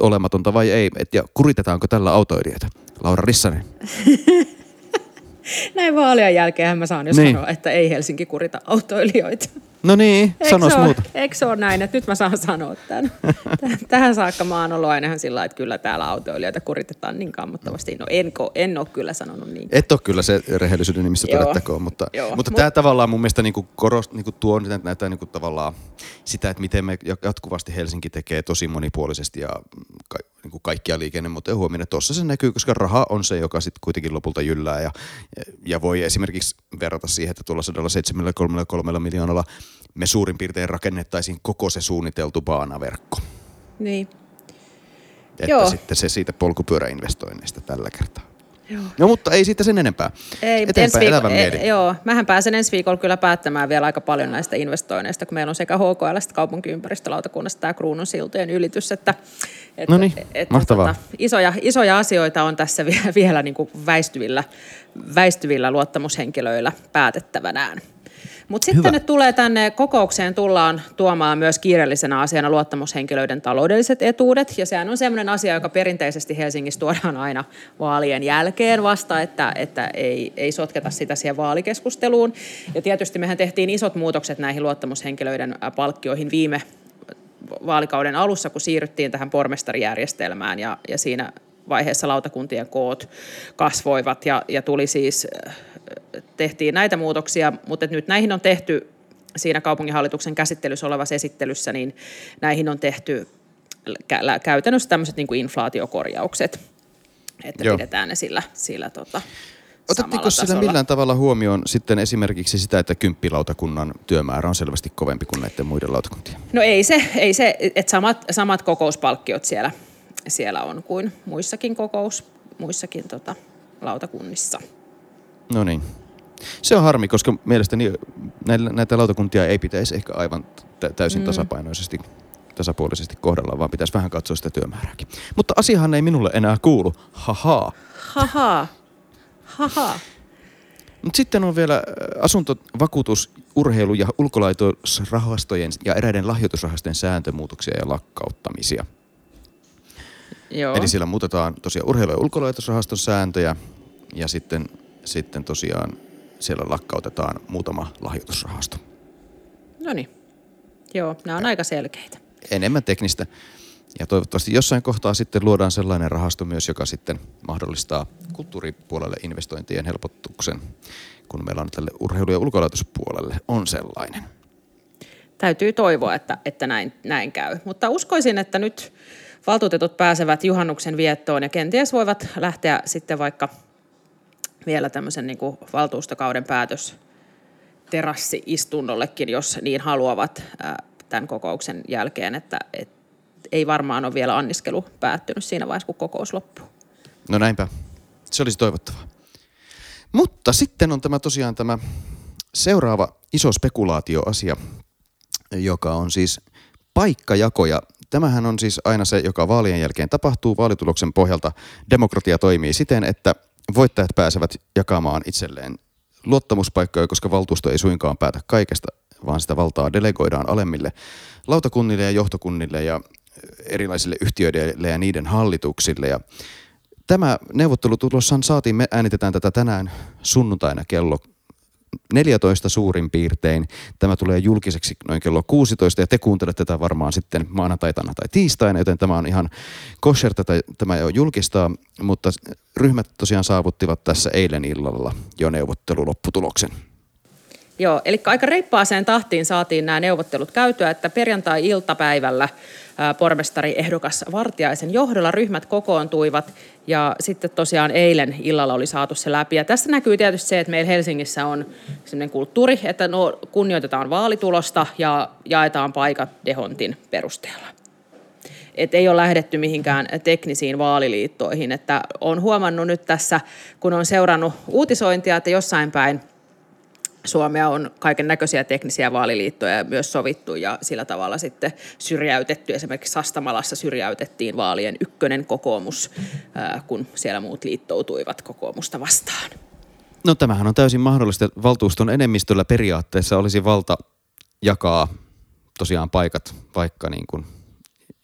Speaker 1: olematonta vai ei, et, ja kuritetaanko tällä autoilijoita? Laura Rissanen.
Speaker 2: Näin vaalien jälkeen mä saan jo niin. sanoa, että ei Helsinki kurita autoilijoita.
Speaker 1: No niin, sanois muuta.
Speaker 2: Eikö se ole näin, että nyt mä saan sanoa tämän? Tähän saakka mä oon ollut aina ihan sillä että kyllä täällä autoilijoita kuritetaan niin kammottavasti. No en, en ole kyllä sanonut niin.
Speaker 1: Et ole kyllä se rehellisyyden nimissä todettakoon, mutta, Joo. mutta tämä tavallaan mun mielestä niinku korost, niinku tuo näitä niinku tavallaan sitä, että miten me jatkuvasti Helsinki tekee tosi monipuolisesti ja ka, niinku kaikkia liikennemuotoja huomioon. Tuossa se näkyy, koska raha on se, joka sitten kuitenkin lopulta jyllää ja, ja voi esimerkiksi verrata siihen, että tuolla 173 miljoonalla me suurin piirtein rakennettaisiin koko se suunniteltu baanaverkko.
Speaker 2: Niin.
Speaker 1: Että Joo. sitten se siitä polkupyöräinvestoinneista tällä kertaa. Joo. No mutta ei siitä sen enempää.
Speaker 2: Ei, Eteenpäin viikko, ei, Joo, mähän pääsen ensi viikolla kyllä päättämään vielä aika paljon näistä investoinneista, kun meillä on sekä HKL että kaupunkiympäristölautakunnasta tämä kruunun siltojen ylitys, että,
Speaker 1: että, no niin, että mahtavaa. Tota,
Speaker 2: isoja, isoja asioita on tässä vielä, vielä niin kuin väistyvillä, väistyvillä luottamushenkilöillä päätettävänään. Mutta sitten ne tulee tänne kokoukseen, tullaan tuomaan myös kiireellisenä asiana luottamushenkilöiden taloudelliset etuudet. Ja sehän on sellainen asia, joka perinteisesti Helsingissä tuodaan aina vaalien jälkeen vasta, että, että ei, ei sotketa sitä siihen vaalikeskusteluun. Ja tietysti mehän tehtiin isot muutokset näihin luottamushenkilöiden palkkioihin viime vaalikauden alussa, kun siirryttiin tähän pormestarijärjestelmään ja, ja siinä vaiheessa lautakuntien koot kasvoivat ja, ja tuli siis tehtiin näitä muutoksia, mutta nyt näihin on tehty siinä kaupunginhallituksen käsittelyssä olevassa esittelyssä, niin näihin on tehty käytännössä tämmöiset niin kuin inflaatiokorjaukset, että Joo. pidetään ne sillä, sillä tota,
Speaker 1: Otettiko sillä millään tavalla huomioon sitten esimerkiksi sitä, että kymppilautakunnan työmäärä on selvästi kovempi kuin näiden muiden lautakuntien?
Speaker 2: No ei se, ei se että samat, samat kokouspalkkiot siellä, siellä on kuin muissakin kokous, muissakin tota, lautakunnissa.
Speaker 1: No niin. Se on harmi, koska mielestäni näitä, näitä lautakuntia ei pitäisi ehkä aivan täysin mm. tasapainoisesti tasapuolisesti kohdalla, vaan pitäisi vähän katsoa sitä työmäärääkin. Mutta asiahan ei minulle enää kuulu. Haha.
Speaker 2: Haha. Haha.
Speaker 1: Mutta sitten on vielä asunto, vakuutus, urheilu- ja ulkolaitosrahastojen ja eräiden lahjoitusrahastojen sääntömuutoksia ja lakkauttamisia.
Speaker 2: Joo.
Speaker 1: Eli siellä muutetaan tosiaan urheilu- ja ulkolaitosrahaston sääntöjä ja sitten sitten tosiaan siellä lakkautetaan muutama lahjoitusrahasto.
Speaker 2: No niin. Joo, nämä on aika selkeitä.
Speaker 1: Enemmän teknistä. Ja toivottavasti jossain kohtaa sitten luodaan sellainen rahasto myös, joka sitten mahdollistaa kulttuuripuolelle investointien helpotuksen, kun meillä on tälle urheilu- ja ulkoilaituspuolelle on sellainen.
Speaker 2: Täytyy toivoa, että, että näin, näin käy. Mutta uskoisin, että nyt valtuutetut pääsevät juhannuksen viettoon ja kenties voivat lähteä sitten vaikka vielä tämmöisen niin kuin valtuustokauden päätös terassi-istunnollekin, jos niin haluavat tämän kokouksen jälkeen, että, että ei varmaan ole vielä anniskelu päättynyt siinä vaiheessa, kun kokous loppuu.
Speaker 1: No näinpä. Se olisi toivottavaa. Mutta sitten on tämä tosiaan tämä seuraava iso spekulaatioasia, joka on siis paikkajako. Ja tämähän on siis aina se, joka vaalien jälkeen tapahtuu. Vaalituloksen pohjalta demokratia toimii siten, että voittajat pääsevät jakamaan itselleen luottamuspaikkoja, koska valtuusto ei suinkaan päätä kaikesta, vaan sitä valtaa delegoidaan alemmille lautakunnille ja johtokunnille ja erilaisille yhtiöille ja niiden hallituksille. Ja tämä neuvottelutuloshan saatiin, me äänitetään tätä tänään sunnuntaina kello 14 suurin piirtein. Tämä tulee julkiseksi noin kello 16 ja te kuuntelette tätä varmaan sitten maanantaitana tai tiistaina, joten tämä on ihan kosher tätä, tämä jo julkistaa, mutta ryhmät tosiaan saavuttivat tässä eilen illalla jo neuvottelulopputuloksen.
Speaker 2: Joo, eli aika reippaaseen tahtiin saatiin nämä neuvottelut käytyä, että perjantai-iltapäivällä pormestari ehdokas Vartiaisen johdolla ryhmät kokoontuivat ja sitten tosiaan eilen illalla oli saatu se läpi. Ja tässä näkyy tietysti se, että meillä Helsingissä on sellainen kulttuuri, että no, kunnioitetaan vaalitulosta ja jaetaan paikat Dehontin perusteella. Et ei ole lähdetty mihinkään teknisiin vaaliliittoihin. Että on huomannut nyt tässä, kun on seurannut uutisointia, että jossain päin – Suomea on kaiken näköisiä teknisiä vaaliliittoja myös sovittu ja sillä tavalla sitten syrjäytetty. Esimerkiksi Sastamalassa syrjäytettiin vaalien ykkönen kokoomus, kun siellä muut liittoutuivat kokoomusta vastaan.
Speaker 1: No tämähän on täysin mahdollista. Valtuuston enemmistöllä periaatteessa olisi valta jakaa tosiaan paikat vaikka niin kuin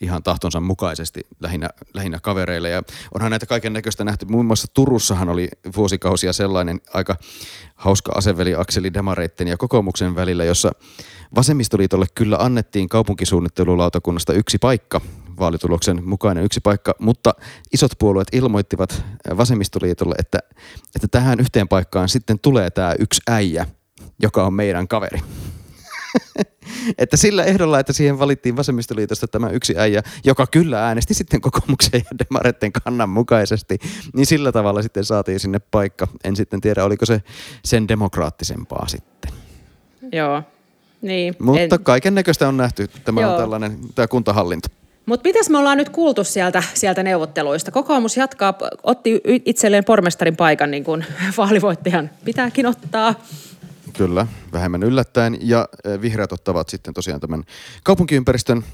Speaker 1: ihan tahtonsa mukaisesti lähinnä, lähinnä kavereille. Ja onhan näitä kaiken näköistä nähty. Muun muassa Turussahan oli vuosikausia sellainen aika hauska aseveli Akseli Demareitten ja kokoomuksen välillä, jossa vasemmistoliitolle kyllä annettiin kaupunkisuunnittelulautakunnasta yksi paikka, vaalituloksen mukainen yksi paikka, mutta isot puolueet ilmoittivat vasemmistoliitolle, että, että tähän yhteen paikkaan sitten tulee tämä yksi äijä, joka on meidän kaveri. että sillä ehdolla, että siihen valittiin vasemmistoliitosta tämä yksi äijä, joka kyllä äänesti sitten kokoomuksen ja demaretten kannan mukaisesti, niin sillä tavalla sitten saatiin sinne paikka. En sitten tiedä, oliko se sen demokraattisempaa sitten.
Speaker 2: Joo, niin.
Speaker 1: Mutta en... kaiken näköistä on nähty. Tämä Joo. on tällainen tämä kuntahallinto.
Speaker 2: Mutta mitäs me ollaan nyt kuultu sieltä, sieltä neuvotteluista? Kokoomus jatkaa, otti itselleen pormestarin paikan, niin kuin vaalivoittajan pitääkin ottaa.
Speaker 1: Kyllä, vähemmän yllättäen. Ja vihreät ottavat sitten tosiaan tämän kaupunkiympäristön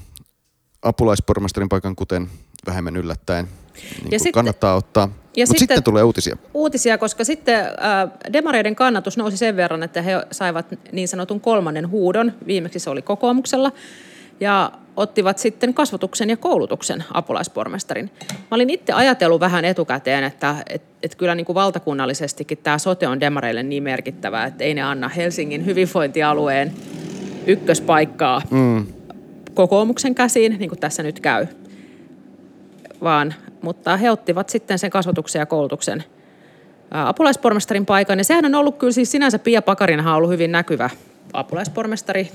Speaker 1: apulaispormestarin paikan, kuten vähemmän yllättäen. Niin ja sitten, kannattaa ottaa. Ja Mutta sitten, sitten tulee uutisia.
Speaker 2: Uutisia, koska sitten äh, demareiden kannatus nousi sen verran, että he saivat niin sanotun kolmannen huudon. Viimeksi se oli kokoomuksella ja ottivat sitten kasvatuksen ja koulutuksen apulaispormestarin. Mä olin itse ajatellut vähän etukäteen, että et, et kyllä niin kuin valtakunnallisestikin tämä sote on demareille niin merkittävä, että ei ne anna Helsingin hyvinvointialueen ykköspaikkaa mm. kokoomuksen käsiin, niin kuin tässä nyt käy. Vaan, mutta he ottivat sitten sen kasvatuksen ja koulutuksen apulaispormestarin paikan. Ja sehän on ollut kyllä siis sinänsä Pia Pakarinahan on ollut hyvin näkyvä apulaispormestari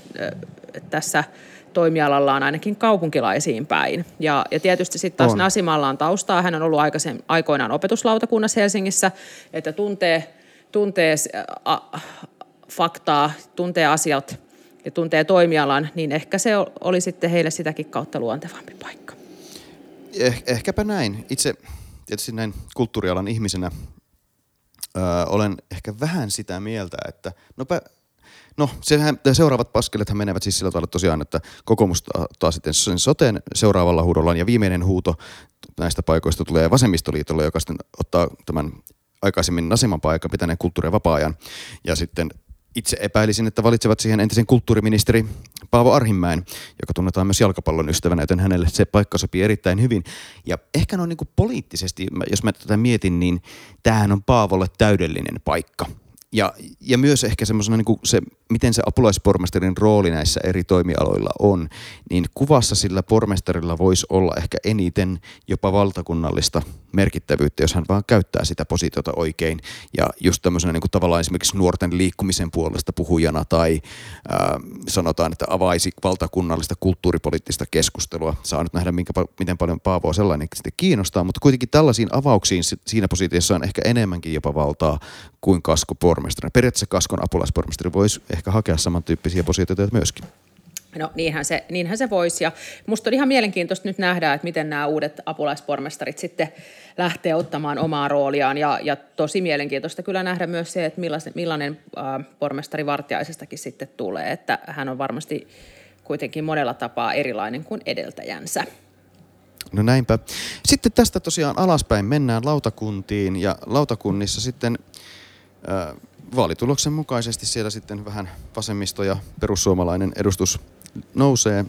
Speaker 2: tässä toimialallaan ainakin kaupunkilaisiin päin. Ja, ja tietysti sitten taas on. Nasimalla on taustaa. Hän on ollut aikaisen, aikoinaan opetuslautakunnassa Helsingissä, että tuntee, tuntee a, faktaa, tuntee asiat ja tuntee toimialan, niin ehkä se oli sitten heille sitäkin kautta luontevampi paikka.
Speaker 1: Eh, ehkäpä näin. Itse tietysti näin kulttuurialan ihmisenä ö, olen ehkä vähän sitä mieltä, että no No, sehän, seuraavat paskelethan menevät siis sillä tavalla tosiaan, että kokoomus taas sitten sen soteen seuraavalla huudolla ja viimeinen huuto näistä paikoista tulee vasemmistoliitolle, joka sitten ottaa tämän aikaisemmin Naseman paikan pitäneen kulttuuri- ja vapaa-ajan. Ja sitten itse epäilisin, että valitsevat siihen entisen kulttuuriministeri Paavo Arhimäen, joka tunnetaan myös jalkapallon ystävänä, joten hänelle se paikka sopii erittäin hyvin. Ja ehkä noin niin kuin poliittisesti, jos mä tätä mietin, niin tämähän on Paavolle täydellinen paikka – ja, ja myös ehkä semmoisena niin se, miten se apulaispormestarin rooli näissä eri toimialoilla on, niin kuvassa sillä pormestarilla voisi olla ehkä eniten jopa valtakunnallista merkittävyyttä, jos hän vaan käyttää sitä positiota oikein. Ja just tämmöisenä niin tavallaan esimerkiksi nuorten liikkumisen puolesta puhujana tai ää, sanotaan, että avaisi valtakunnallista kulttuuripoliittista keskustelua. Saa nyt nähdä, minkä, miten paljon Paavoa sellainen sitten kiinnostaa, mutta kuitenkin tällaisiin avauksiin siinä positiossa on ehkä enemmänkin jopa valtaa kuin Kasko pormestari. Periaatteessa Kaskon apulaispormestari voisi ehkä hakea samantyyppisiä positioita myöskin.
Speaker 2: No niinhän se, niinhän se voisi. Ja musta on ihan mielenkiintoista nyt nähdä, että miten nämä uudet apulaispormestarit sitten lähtee ottamaan omaa rooliaan. Ja, ja tosi mielenkiintoista kyllä nähdä myös se, että millainen, millainen äh, pormestari Vartiaisestakin sitten tulee. Että hän on varmasti kuitenkin monella tapaa erilainen kuin edeltäjänsä.
Speaker 1: No näinpä. Sitten tästä tosiaan alaspäin mennään lautakuntiin ja lautakunnissa sitten äh, vaalituloksen mukaisesti siellä sitten vähän vasemmisto ja perussuomalainen edustus nousee.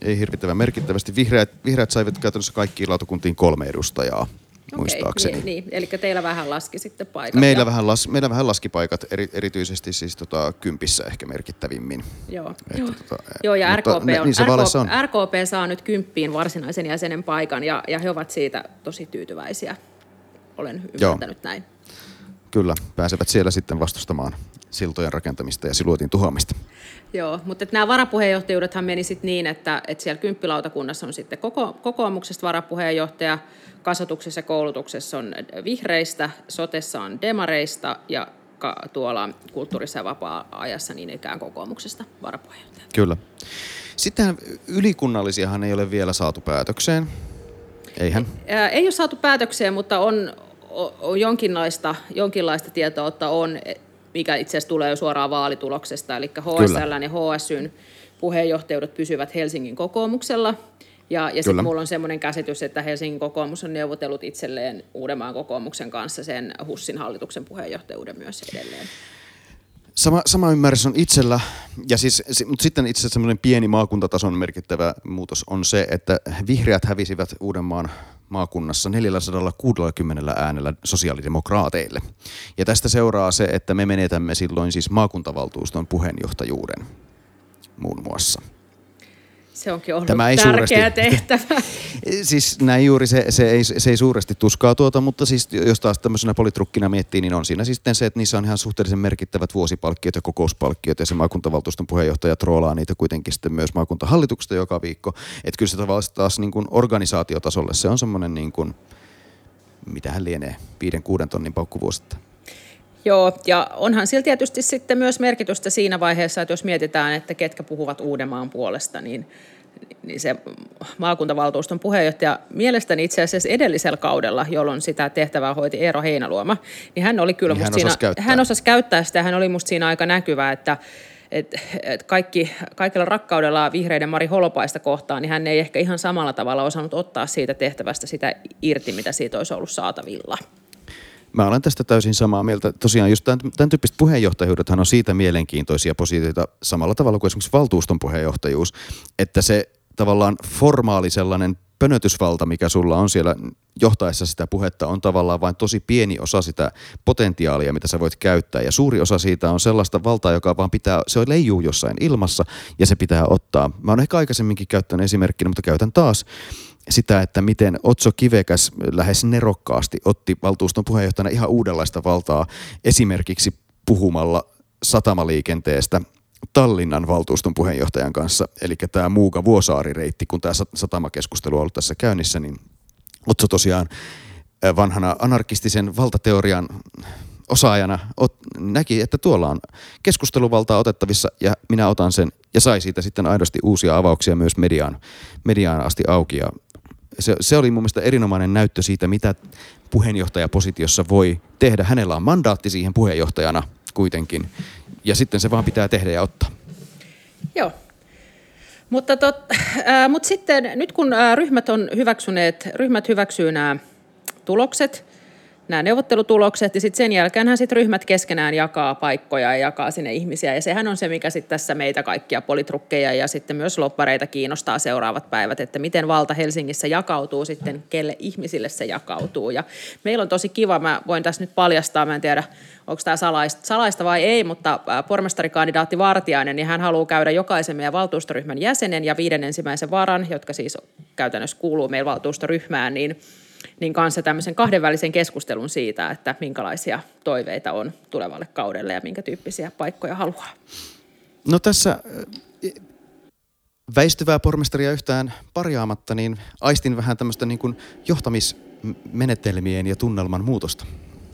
Speaker 1: Ei hirvittävän merkittävästi. Vihreät, vihreät saivat käytännössä kaikkiin lautakuntiin kolme edustajaa. Okei, muistaakseni.
Speaker 2: Niin, niin, eli teillä vähän laski sitten paikat.
Speaker 1: Meillä, ja... vähän, las, meillä vähän laski paikat, eri, erityisesti siis tota, kympissä ehkä merkittävimmin.
Speaker 2: Joo, että, joo. Tota, joo ja RKP, on, niin se RKP, on. RKP saa nyt kymppiin varsinaisen jäsenen paikan ja, ja he ovat siitä tosi tyytyväisiä. Olen ymmärtänyt joo. näin.
Speaker 1: Kyllä, pääsevät siellä sitten vastustamaan siltojen rakentamista ja siluetin tuhoamista.
Speaker 2: Joo, mutta nämä varapuheenjohtajuudethan meni sitten niin, että, että siellä kymppilautakunnassa on sitten koko, kokoomuksesta varapuheenjohtaja, kasvatuksessa ja koulutuksessa on vihreistä, sotessa on demareista ja tuolla kulttuurissa ja vapaa-ajassa niin ikään kokoomuksesta varapuheenjohtaja.
Speaker 1: Kyllä. Sitten ylikunnallisiahan ei ole vielä saatu päätökseen. Eihän?
Speaker 2: Ei, ei ole saatu päätökseen, mutta on, on jonkinlaista, jonkinlaista tietoa, että on, mikä itse asiassa tulee jo suoraan vaalituloksesta, eli HSL ja HSYn puheenjohtajuudet pysyvät Helsingin kokoomuksella. Ja, ja sitten mulla on semmoinen käsitys, että Helsingin kokoomus on neuvotellut itselleen Uudenmaan kokoomuksen kanssa sen HUSSin hallituksen puheenjohtajuuden myös edelleen.
Speaker 1: Sama, sama ymmärrys on itsellä, ja siis, mutta sitten itse asiassa semmoinen pieni maakuntatason merkittävä muutos on se, että vihreät hävisivät Uudenmaan maakunnassa 460 äänellä sosiaalidemokraateille. Ja tästä seuraa se, että me menetämme silloin siis maakuntavaltuuston puheenjohtajuuden muun muassa.
Speaker 2: Se onkin ollut Tämä ei tärkeä suuresti, tehtävä.
Speaker 1: siis näin juuri, se, se, ei, se ei suuresti tuskaa tuota, mutta siis jos taas tämmöisenä politrukkina miettii, niin on siinä sitten se, että niissä on ihan suhteellisen merkittävät vuosipalkkiot ja kokouspalkkiot ja se maakuntavaltuuston puheenjohtaja troolaa niitä kuitenkin sitten myös maakuntahallituksesta joka viikko. Että kyllä se tavallaan taas niin kuin organisaatiotasolle se on semmoinen niin kuin, mitähän lienee, viiden kuuden tonnin paukku vuosittain.
Speaker 2: Joo, ja onhan sillä tietysti sitten myös merkitystä siinä vaiheessa, että jos mietitään, että ketkä puhuvat Uudenmaan puolesta, niin, niin se maakuntavaltuuston puheenjohtaja mielestäni itse asiassa edellisellä kaudella, jolloin sitä tehtävää hoiti Eero Heinaluoma, niin hän oli kyllä
Speaker 1: niin
Speaker 2: hän
Speaker 1: siinä,
Speaker 2: käyttää. hän osasi käyttää sitä, hän oli musta siinä aika näkyvä, että et, et kaikki, kaikilla rakkaudella vihreiden Mari Holopaista kohtaan, niin hän ei ehkä ihan samalla tavalla osannut ottaa siitä tehtävästä sitä irti, mitä siitä olisi ollut saatavilla.
Speaker 1: Mä olen tästä täysin samaa mieltä. Tosiaan just tämän, tämän tyyppiset puheenjohtajuudethan on siitä mielenkiintoisia positioita samalla tavalla kuin esimerkiksi valtuuston puheenjohtajuus, että se tavallaan formaali sellainen pönötysvalta, mikä sulla on siellä johtaessa sitä puhetta, on tavallaan vain tosi pieni osa sitä potentiaalia, mitä sä voit käyttää. Ja suuri osa siitä on sellaista valtaa, joka vaan pitää, se leijuu jossain ilmassa ja se pitää ottaa. Mä oon ehkä aikaisemminkin käyttänyt esimerkkinä, mutta käytän taas sitä, että miten Otso Kivekäs lähes nerokkaasti otti valtuuston puheenjohtajana ihan uudenlaista valtaa esimerkiksi puhumalla satamaliikenteestä Tallinnan valtuuston puheenjohtajan kanssa, eli tämä Muuga Vuosaari-reitti, kun tämä satamakeskustelu on ollut tässä käynnissä, niin Otso tosiaan vanhana anarkistisen valtateorian osaajana ot, näki, että tuolla on keskusteluvaltaa otettavissa ja minä otan sen ja sai siitä sitten aidosti uusia avauksia myös mediaan, mediaan asti auki. Ja se, se oli mun mielestä erinomainen näyttö siitä, mitä puheenjohtajapositiossa voi tehdä. Hänellä on mandaatti siihen puheenjohtajana kuitenkin, ja sitten se vaan pitää tehdä ja ottaa.
Speaker 2: Joo. Mutta, tot, äh, mutta sitten nyt kun äh, ryhmät on hyväksyneet, ryhmät hyväksyy nämä tulokset, nämä neuvottelutulokset ja sitten sen jälkeenhän sit ryhmät keskenään jakaa paikkoja ja jakaa sinne ihmisiä. Ja sehän on se, mikä sitten tässä meitä kaikkia politrukkeja ja sitten myös loppareita kiinnostaa seuraavat päivät, että miten valta Helsingissä jakautuu sitten, kelle ihmisille se jakautuu. Ja meillä on tosi kiva, mä voin tässä nyt paljastaa, mä en tiedä onko tämä salaista, salaista vai ei, mutta pormestarikandidaatti Vartiainen, niin hän haluaa käydä jokaisen meidän valtuustoryhmän jäsenen ja viiden ensimmäisen varan, jotka siis käytännössä kuuluu meidän valtuustoryhmään, niin niin kanssa tämmöisen kahdenvälisen keskustelun siitä, että minkälaisia toiveita on tulevalle kaudelle ja minkä tyyppisiä paikkoja haluaa.
Speaker 1: No tässä väistyvää pormestaria yhtään parjaamatta, niin aistin vähän tämmöistä niin kuin johtamismenetelmien ja tunnelman muutosta.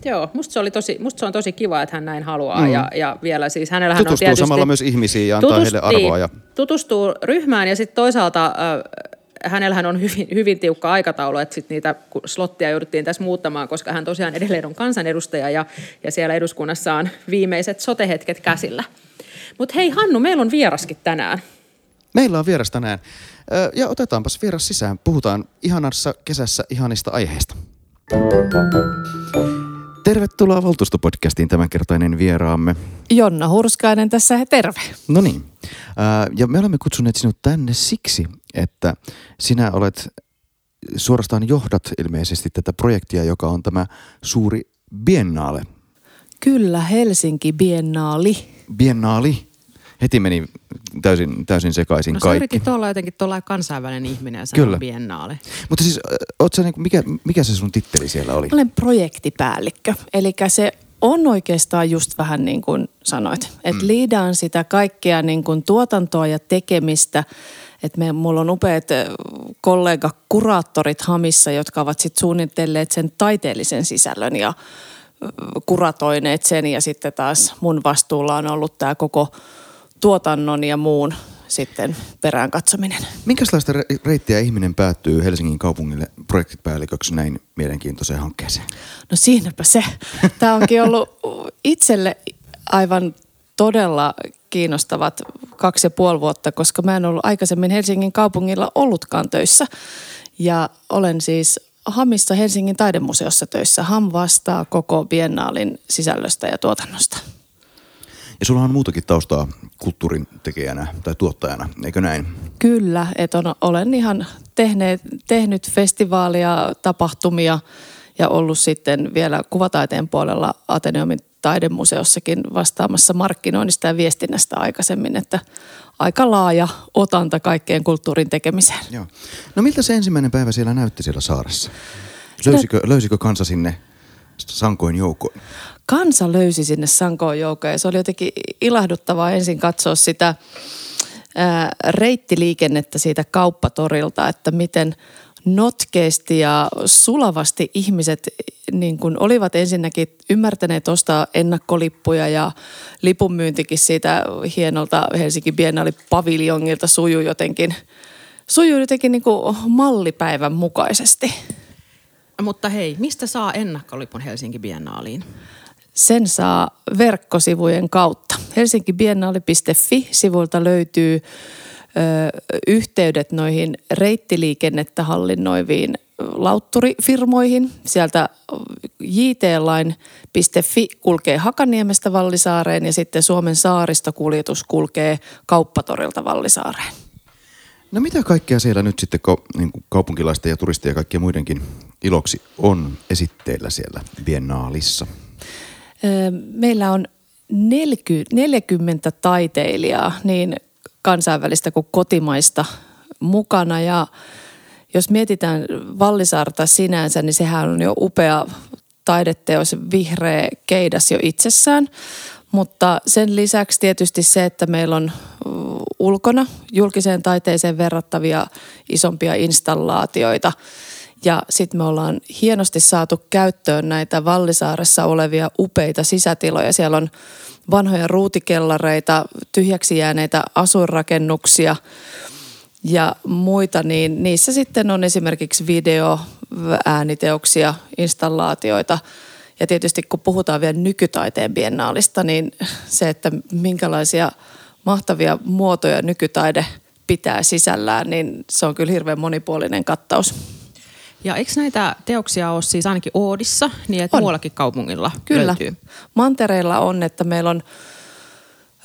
Speaker 2: Joo, musta se, oli tosi, musta se on tosi kiva, että hän näin haluaa. Mm. Ja, ja vielä siis hänellä Tutustuu on
Speaker 1: tietysti... samalla myös ihmisiin ja antaa heille arvoa. Ja...
Speaker 2: Tutustuu ryhmään ja sitten toisaalta äh, hänellähän on hyvin, hyvin tiukka aikataulu, että sit niitä slottia jouduttiin tässä muuttamaan, koska hän tosiaan edelleen on kansanedustaja ja, ja siellä eduskunnassa on viimeiset sotehetket käsillä. Mutta hei Hannu, meillä on vieraskin tänään.
Speaker 1: Meillä on vieras tänään. Ja otetaanpas vieras sisään. Puhutaan ihanassa kesässä ihanista aiheista. Tervetuloa Valtuustopodcastiin tämänkertainen vieraamme.
Speaker 3: Jonna Hurskainen tässä, terve.
Speaker 1: No niin. Ja me olemme kutsuneet sinut tänne siksi, että sinä olet suorastaan johdat ilmeisesti tätä projektia, joka on tämä suuri biennaale.
Speaker 3: Kyllä, Helsinki Biennaali.
Speaker 1: Biennaali. Heti meni täysin, täysin sekaisin
Speaker 2: no,
Speaker 1: kaikki.
Speaker 2: No olla jotenkin tuolla kansainvälinen ihminen ja Kyllä. biennaali.
Speaker 1: Mutta siis, sä, niin, mikä, mikä se sun titteli siellä oli?
Speaker 3: Olen projektipäällikkö. Eli se on oikeastaan just vähän niin kuin sanoit, että mm. liidaan sitä kaikkea niin kuin tuotantoa ja tekemistä – että me, mulla on upeat kollega kuraattorit Hamissa, jotka ovat sitten suunnitelleet sen taiteellisen sisällön ja kuratoineet sen ja sitten taas mun vastuulla on ollut tämä koko tuotannon ja muun sitten perään katsominen.
Speaker 1: Minkälaista reittiä ihminen päättyy Helsingin kaupungille projektipäälliköksi näin mielenkiintoiseen hankkeeseen?
Speaker 3: No siinäpä se. Tämä onkin ollut itselle aivan todella kiinnostavat kaksi ja puoli vuotta, koska mä en ollut aikaisemmin Helsingin kaupungilla ollutkaan töissä. Ja olen siis Hamissa Helsingin taidemuseossa töissä. Ham vastaa koko biennaalin sisällöstä ja tuotannosta.
Speaker 1: Ja sulla on muutakin taustaa kulttuurin tekijänä tai tuottajana, eikö näin?
Speaker 3: Kyllä, että on, olen ihan tehneet, tehnyt festivaalia, tapahtumia ja ollut sitten vielä kuvataiteen puolella Ateneumin taidemuseossakin vastaamassa markkinoinnista ja viestinnästä aikaisemmin, että aika laaja otanta kaikkeen kulttuurin tekemiseen.
Speaker 1: Joo. No miltä se ensimmäinen päivä siellä näytti siellä saaressa? Löysikö, löysikö kansa sinne sankoin joukkoon?
Speaker 3: Kansa löysi sinne sankoin joukkoon ja se oli jotenkin ilahduttavaa ensin katsoa sitä ää, reittiliikennettä siitä kauppatorilta, että miten notkeasti ja sulavasti ihmiset niin kuin olivat ensinnäkin ymmärtäneet ostaa ennakkolippuja ja lipunmyyntikin siitä hienolta Helsinki Biennaali paviljongilta sujuu jotenkin, sujuu jotenkin niin mallipäivän mukaisesti.
Speaker 2: Mutta hei, mistä saa ennakkolipun Helsinki Biennaaliin?
Speaker 3: Sen saa verkkosivujen kautta. helsinkibiennaali.fi-sivulta löytyy yhteydet noihin reittiliikennettä hallinnoiviin lautturifirmoihin. Sieltä jtline.fi kulkee Hakaniemestä Vallisaareen ja sitten Suomen saaristokuljetus kulkee Kauppatorilta Vallisaareen.
Speaker 1: No mitä kaikkea siellä nyt sitten niin kaupunkilaisten ja turistien ja kaikkien muidenkin iloksi on esitteillä siellä Biennaalissa?
Speaker 3: Meillä on 40 taiteilijaa niin kansainvälistä kuin kotimaista mukana ja jos mietitään Vallisaarta sinänsä, niin sehän on jo upea taideteos, vihreä keidas jo itsessään. Mutta sen lisäksi tietysti se, että meillä on ulkona julkiseen taiteeseen verrattavia isompia installaatioita. Ja sitten me ollaan hienosti saatu käyttöön näitä Vallisaaressa olevia upeita sisätiloja. Siellä on vanhoja ruutikellareita, tyhjäksi jääneitä asuinrakennuksia ja muita, niin niissä sitten on esimerkiksi video, ääniteoksia, installaatioita. Ja tietysti kun puhutaan vielä nykytaiteen biennaalista, niin se, että minkälaisia mahtavia muotoja nykytaide pitää sisällään, niin se on kyllä hirveän monipuolinen kattaus.
Speaker 2: Ja eikö näitä teoksia ole siis ainakin Oodissa, niin että on. muuallakin kaupungilla
Speaker 3: Kyllä.
Speaker 2: löytyy?
Speaker 3: Mantereilla on, että meillä on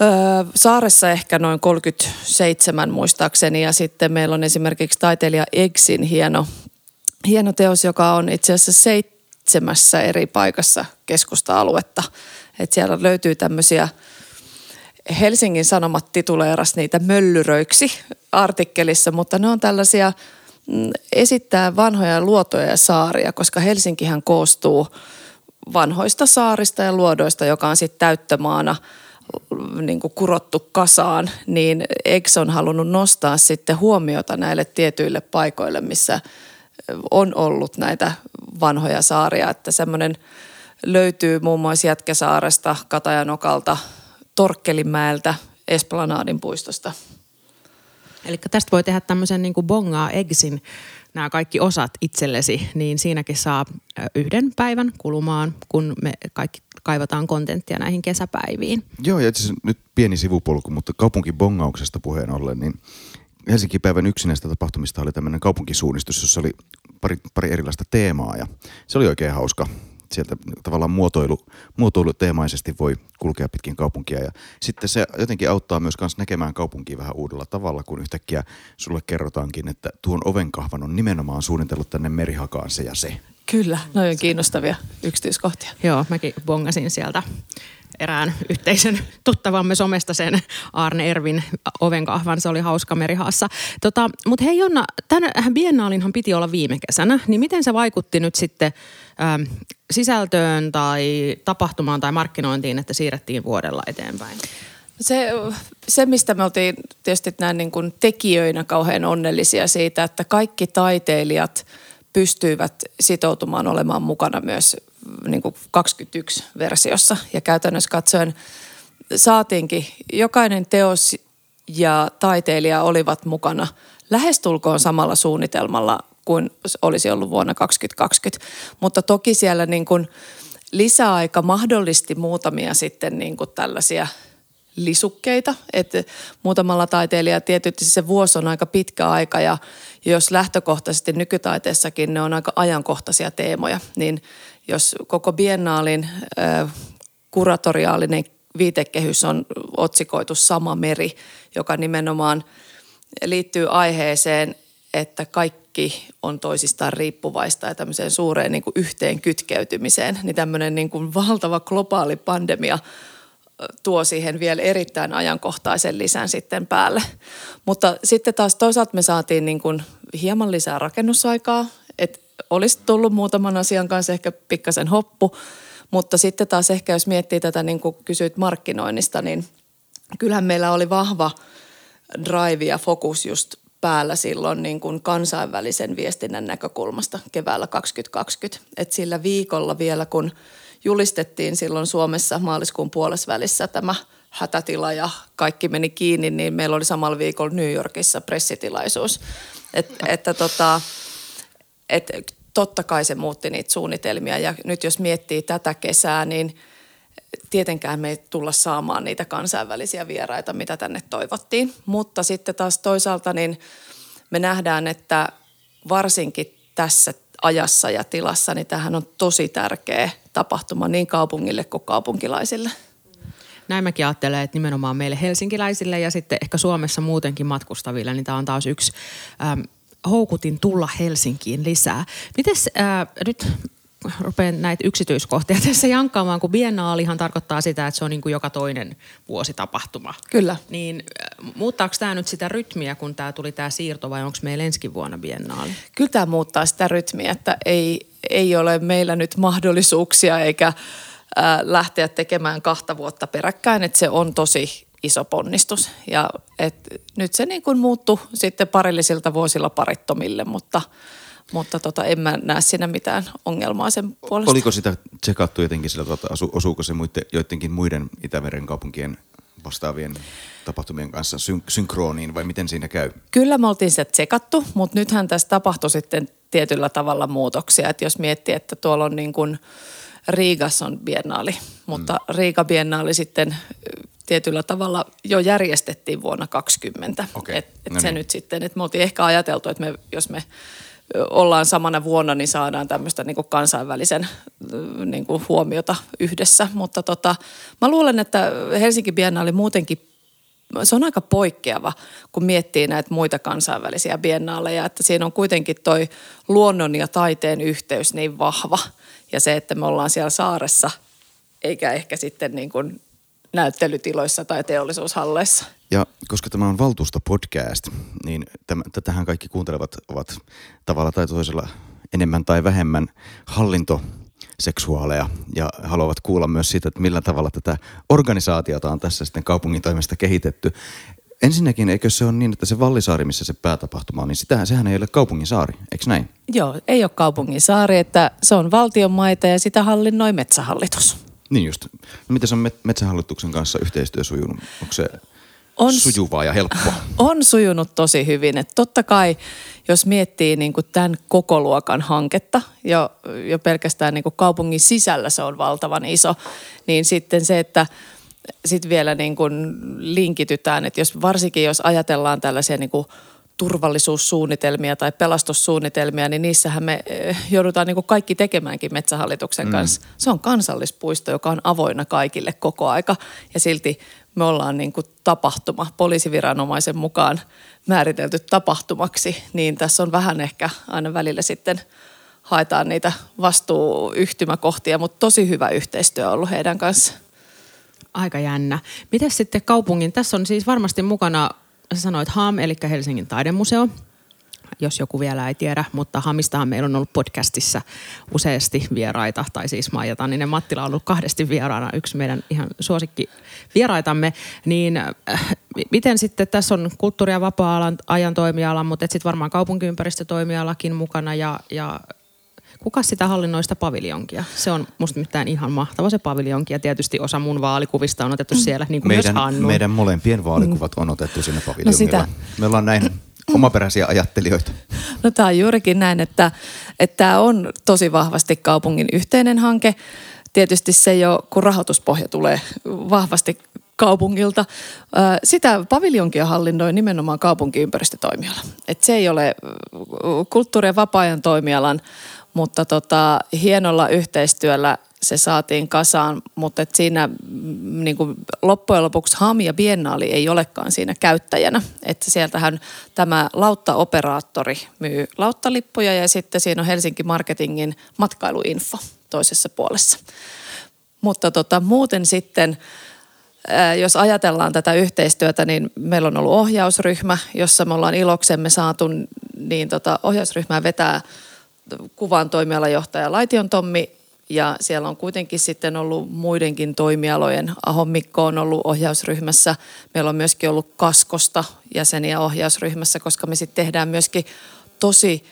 Speaker 3: Öö, saaressa ehkä noin 37 muistaakseni ja sitten meillä on esimerkiksi taiteilija Exin hieno, hieno teos, joka on itse asiassa seitsemässä eri paikassa keskusta-aluetta. Et siellä löytyy tämmöisiä, Helsingin Sanomat tituleeras niitä möllyröiksi artikkelissa, mutta ne on tällaisia – Mm, esittää vanhoja luotoja ja saaria, koska Helsinkihän koostuu vanhoista saarista ja luodoista, joka on sitten täyttömaana niin kuin kurottu kasaan, niin Ex on halunnut nostaa sitten huomiota näille tietyille paikoille, missä on ollut näitä vanhoja saaria. Että semmoinen löytyy muun muassa Jätkäsaaresta, Katajanokalta, Torkkelinmäeltä, Esplanadin puistosta –
Speaker 2: Eli tästä voi tehdä tämmöisen niin kuin bongaa eggsin nämä kaikki osat itsellesi, niin siinäkin saa yhden päivän kulumaan, kun me kaikki kaivataan kontenttia näihin kesäpäiviin.
Speaker 1: Joo, ja itse nyt pieni sivupolku, mutta kaupunkibongauksesta puheen ollen, niin Helsinki päivän yksi näistä tapahtumista oli tämmöinen kaupunkisuunnistus, jossa oli pari, pari erilaista teemaa ja se oli oikein hauska sieltä tavallaan muotoilu, muotoiluteemaisesti voi kulkea pitkin kaupunkia. Ja sitten se jotenkin auttaa myös kans näkemään kaupunkia vähän uudella tavalla, kun yhtäkkiä sulle kerrotaankin, että tuon ovenkahvan on nimenomaan suunnitellut tänne merihakaan se ja se.
Speaker 3: Kyllä, noin on kiinnostavia yksityiskohtia.
Speaker 2: Joo, mäkin bongasin sieltä erään yhteisen tuttavamme somesta sen Arne Ervin ovenkahvan. Se oli hauska merihaassa. Tota, Mutta hei Jonna, tämän biennaalinhan piti olla viime kesänä, niin miten se vaikutti nyt sitten ähm, sisältöön tai tapahtumaan tai markkinointiin, että siirrettiin vuodella eteenpäin?
Speaker 3: Se, se, mistä me oltiin tietysti näin niin kuin tekijöinä kauhean onnellisia siitä, että kaikki taiteilijat pystyivät sitoutumaan olemaan mukana myös niin kuin 21 versiossa. Ja käytännössä katsoen saatiinkin, jokainen teos ja taiteilija olivat mukana lähestulkoon samalla suunnitelmalla kuin olisi ollut vuonna 2020. Mutta toki siellä niin kuin lisäaika mahdollisti muutamia sitten niin kuin tällaisia lisukkeita. Että muutamalla taiteilijalla tietysti se vuosi on aika pitkä aika ja jos lähtökohtaisesti nykytaiteessakin ne on aika ajankohtaisia teemoja, niin jos koko biennaalin kuratoriaalinen viitekehys on otsikoitu Sama meri, joka nimenomaan liittyy aiheeseen, että kaikki on toisistaan riippuvaista ja tämmöiseen suureen niin kuin yhteen kytkeytymiseen, niin tämmöinen niin kuin valtava globaali pandemia tuo siihen vielä erittäin ajankohtaisen lisän sitten päälle. Mutta sitten taas toisaalta me saatiin niin kuin hieman lisää rakennusaikaa, että olisi tullut muutaman asian kanssa ehkä pikkasen hoppu, mutta sitten taas ehkä jos miettii tätä niin kuin kysyit markkinoinnista, niin kyllähän meillä oli vahva drive ja fokus just päällä silloin niin kuin kansainvälisen viestinnän näkökulmasta keväällä 2020. Et sillä viikolla vielä, kun julistettiin silloin Suomessa maaliskuun puolesvälissä tämä hätätila ja kaikki meni kiinni, niin meillä oli samalla viikolla New Yorkissa pressitilaisuus. Et, että tota, et totta kai se muutti niitä suunnitelmia ja nyt jos miettii tätä kesää, niin tietenkään me ei tulla saamaan niitä kansainvälisiä vieraita, mitä tänne toivottiin. Mutta sitten taas toisaalta niin me nähdään, että varsinkin tässä ajassa ja tilassa, niin tähän on tosi tärkeä tapahtuma niin kaupungille kuin kaupunkilaisille.
Speaker 2: Näin mäkin ajattelen, että nimenomaan meille helsinkiläisille ja sitten ehkä Suomessa muutenkin matkustaville, niin tämä on taas yksi houkutin tulla Helsinkiin lisää. Mites äh, nyt rupean näitä yksityiskohtia tässä jankkaamaan, kun biennaalihan tarkoittaa sitä, että se on niin kuin joka toinen vuosi tapahtuma.
Speaker 3: Kyllä.
Speaker 2: Niin muuttaako tämä nyt sitä rytmiä, kun tämä tuli tämä siirto vai onko meillä ensi vuonna biennaali?
Speaker 3: Kyllä tämä muuttaa sitä rytmiä, että ei, ei ole meillä nyt mahdollisuuksia eikä äh, lähteä tekemään kahta vuotta peräkkäin, että se on tosi iso ponnistus. Ja et nyt se niin kuin muuttui sitten parillisilta vuosilla parittomille, mutta, mutta tota, en mä näe siinä mitään ongelmaa sen puolesta.
Speaker 1: Oliko sitä tsekattu jotenkin sillä tavalla, osuuko se muiden, joidenkin muiden Itämeren kaupunkien vastaavien tapahtumien kanssa syn- synkroniin vai miten siinä käy?
Speaker 3: Kyllä me oltiin sitä tsekattu, mutta nythän tässä tapahtui sitten tietyllä tavalla muutoksia. Että jos miettii, että tuolla on niin kuin Riigas on biennaali, mutta mm. Riika biennaali sitten tietyllä tavalla jo järjestettiin vuonna 2020. Okay. Et, et no se niin. nyt sitten, että me oltiin ehkä ajateltu, että me, jos me ollaan samana vuonna, niin saadaan tämmöistä niin kansainvälisen niin kuin huomiota yhdessä. Mutta tota, mä luulen, että Helsinki Biennaali muutenkin se on aika poikkeava, kun miettii näitä muita kansainvälisiä biennaaleja, että siinä on kuitenkin toi luonnon ja taiteen yhteys niin vahva. Ja se, että me ollaan siellä saaressa, eikä ehkä sitten niin kuin näyttelytiloissa tai teollisuushalleissa.
Speaker 1: Ja koska tämä on valtuustopodcast, niin täm, tätähän kaikki kuuntelevat ovat tavalla tai toisella enemmän tai vähemmän hallintoseksuaaleja ja haluavat kuulla myös siitä, että millä tavalla tätä organisaatiota on tässä sitten kaupungin toimesta kehitetty. Ensinnäkin, eikö se ole niin, että se Vallisaari, missä se päätapahtuma on, niin sitähän, sehän ei ole kaupungin saari, eikö näin?
Speaker 3: Joo, ei ole kaupungin saari, että se on valtion maita ja sitä hallinnoi metsähallitus.
Speaker 1: Niin just. No miten se on Metsähallituksen kanssa yhteistyö sujunut? Onko se on, sujuvaa ja helppoa?
Speaker 3: On sujunut tosi hyvin. Et totta kai, jos miettii niin kuin tämän koko luokan hanketta, jo, jo pelkästään niin kuin kaupungin sisällä se on valtavan iso, niin sitten se, että sitten vielä niin kuin linkitytään, että jos, varsinkin jos ajatellaan tällaisia niin kuin – turvallisuussuunnitelmia tai pelastussuunnitelmia, niin niissähän me eh, joudutaan niin kuin kaikki tekemäänkin Metsähallituksen mm. kanssa. Se on kansallispuisto, joka on avoinna kaikille koko aika ja silti me ollaan niin kuin tapahtuma poliisiviranomaisen mukaan määritelty tapahtumaksi, niin tässä on vähän ehkä aina välillä sitten haetaan niitä vastuuyhtymäkohtia, mutta tosi hyvä yhteistyö on ollut heidän kanssa.
Speaker 2: Aika jännä. Miten sitten kaupungin, tässä on siis varmasti mukana sä sanoit HAM, eli Helsingin taidemuseo, jos joku vielä ei tiedä, mutta Hamistahan meillä on ollut podcastissa useasti vieraita, tai siis Maija Tanninen Mattila on ollut kahdesti vieraana, yksi meidän ihan suosikki vieraitamme, niin äh, miten sitten, tässä on kulttuuri- ja vapaa-ajan ajan toimiala, mutta sitten varmaan kaupunkiympäristötoimialakin mukana ja, ja Kuka sitä hallinnoista paviljonkia? Se on musta mitään ihan mahtava se paviljonki ja tietysti osa mun vaalikuvista on otettu siellä, niin kuin
Speaker 1: meidän,
Speaker 2: myös Hannu.
Speaker 1: Meidän molempien vaalikuvat on otettu sinne paviljongilla. No sitä... Me ollaan näin omaperäisiä ajattelijoita.
Speaker 3: No tämä on juurikin näin, että, että tämä on tosi vahvasti kaupungin yhteinen hanke. Tietysti se jo, kun rahoituspohja tulee vahvasti kaupungilta. Sitä paviljonkia hallinnoi nimenomaan kaupunkiympäristötoimiala. Et se ei ole kulttuuri- ja vapaa-ajan toimialan mutta tota, hienolla yhteistyöllä se saatiin kasaan, mutta et siinä niin kuin loppujen lopuksi HAM ja Biennaali ei olekaan siinä käyttäjänä. Että sieltähän tämä lauttaoperaattori myy lauttalippuja ja sitten siinä on Helsinki Marketingin matkailuinfo toisessa puolessa. Mutta tota, muuten sitten jos ajatellaan tätä yhteistyötä, niin meillä on ollut ohjausryhmä, jossa me ollaan iloksemme saatu, niin tota, ohjausryhmää vetää kuvan toimialajohtaja Laition Tommi ja siellä on kuitenkin sitten ollut muidenkin toimialojen. Ahon Mikko on ollut ohjausryhmässä. Meillä on myöskin ollut Kaskosta jäseniä ohjausryhmässä, koska me sitten tehdään myöskin tosi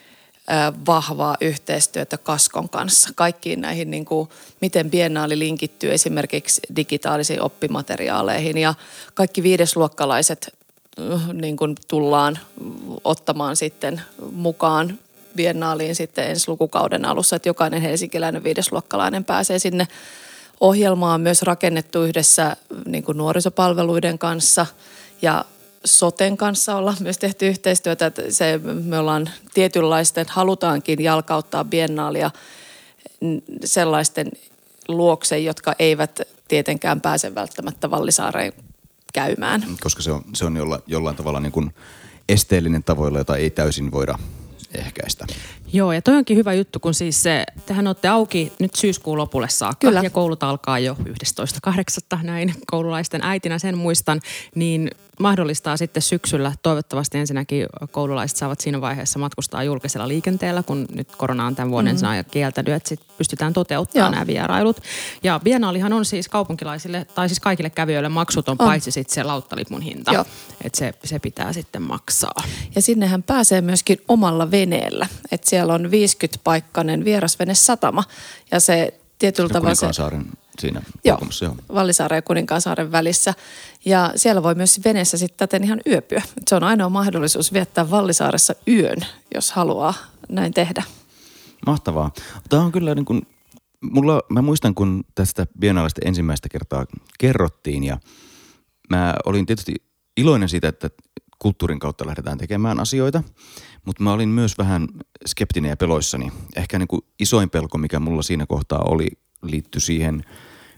Speaker 3: vahvaa yhteistyötä Kaskon kanssa. Kaikkiin näihin, niin kuin, miten biennaali linkittyy esimerkiksi digitaalisiin oppimateriaaleihin. Ja kaikki viidesluokkalaiset niin kuin tullaan ottamaan sitten mukaan biennaaliin sitten ensi lukukauden alussa, että jokainen helsinkiläinen viidesluokkalainen pääsee sinne ohjelmaan on myös rakennettu yhdessä niin kuin nuorisopalveluiden kanssa ja soten kanssa ollaan myös tehty yhteistyötä, että se, me ollaan tietynlaisten, halutaankin jalkauttaa biennaalia sellaisten luokse, jotka eivät tietenkään pääse välttämättä Vallisaareen käymään.
Speaker 1: Koska se on, se on jolla, jollain tavalla niin kuin esteellinen tavoilla, jota ei täysin voida ehkäistä.
Speaker 2: Joo, ja toi onkin hyvä juttu, kun siis se, tehän olette auki nyt syyskuun lopulle saakka. Kyllä. Ja koulut alkaa jo 11.8. näin koululaisten äitinä, sen muistan. Niin mahdollistaa sitten syksyllä, toivottavasti ensinnäkin koululaiset saavat siinä vaiheessa matkustaa julkisella liikenteellä, kun nyt korona on tämän vuoden mm-hmm. kieltänyt, että sit pystytään toteuttamaan nämä vierailut. Ja Biennaalihan on siis kaupunkilaisille, tai siis kaikille kävijöille maksuton, on. paitsi sitten se lauttalipun hinta. Että se, se pitää sitten maksaa.
Speaker 3: Ja sinnehän pääsee myöskin omalla veneellä. Että siellä on 50-paikkainen vierasvene satama, ja se tietyllä tavalla se
Speaker 1: siinä
Speaker 3: joo, joo. Vallisaaren ja Kuninkaansaaren välissä. Ja siellä voi myös veneessä sitten täten ihan yöpyä. Se on ainoa mahdollisuus viettää Vallisaaressa yön, jos haluaa näin tehdä.
Speaker 1: Mahtavaa. Tämä on kyllä niin kuin, mulla, mä muistan kun tästä Biennaalista ensimmäistä kertaa kerrottiin ja mä olin tietysti iloinen siitä, että kulttuurin kautta lähdetään tekemään asioita, mutta mä olin myös vähän skeptinen ja peloissani. Ehkä niin kuin isoin pelko, mikä mulla siinä kohtaa oli, liittyi siihen –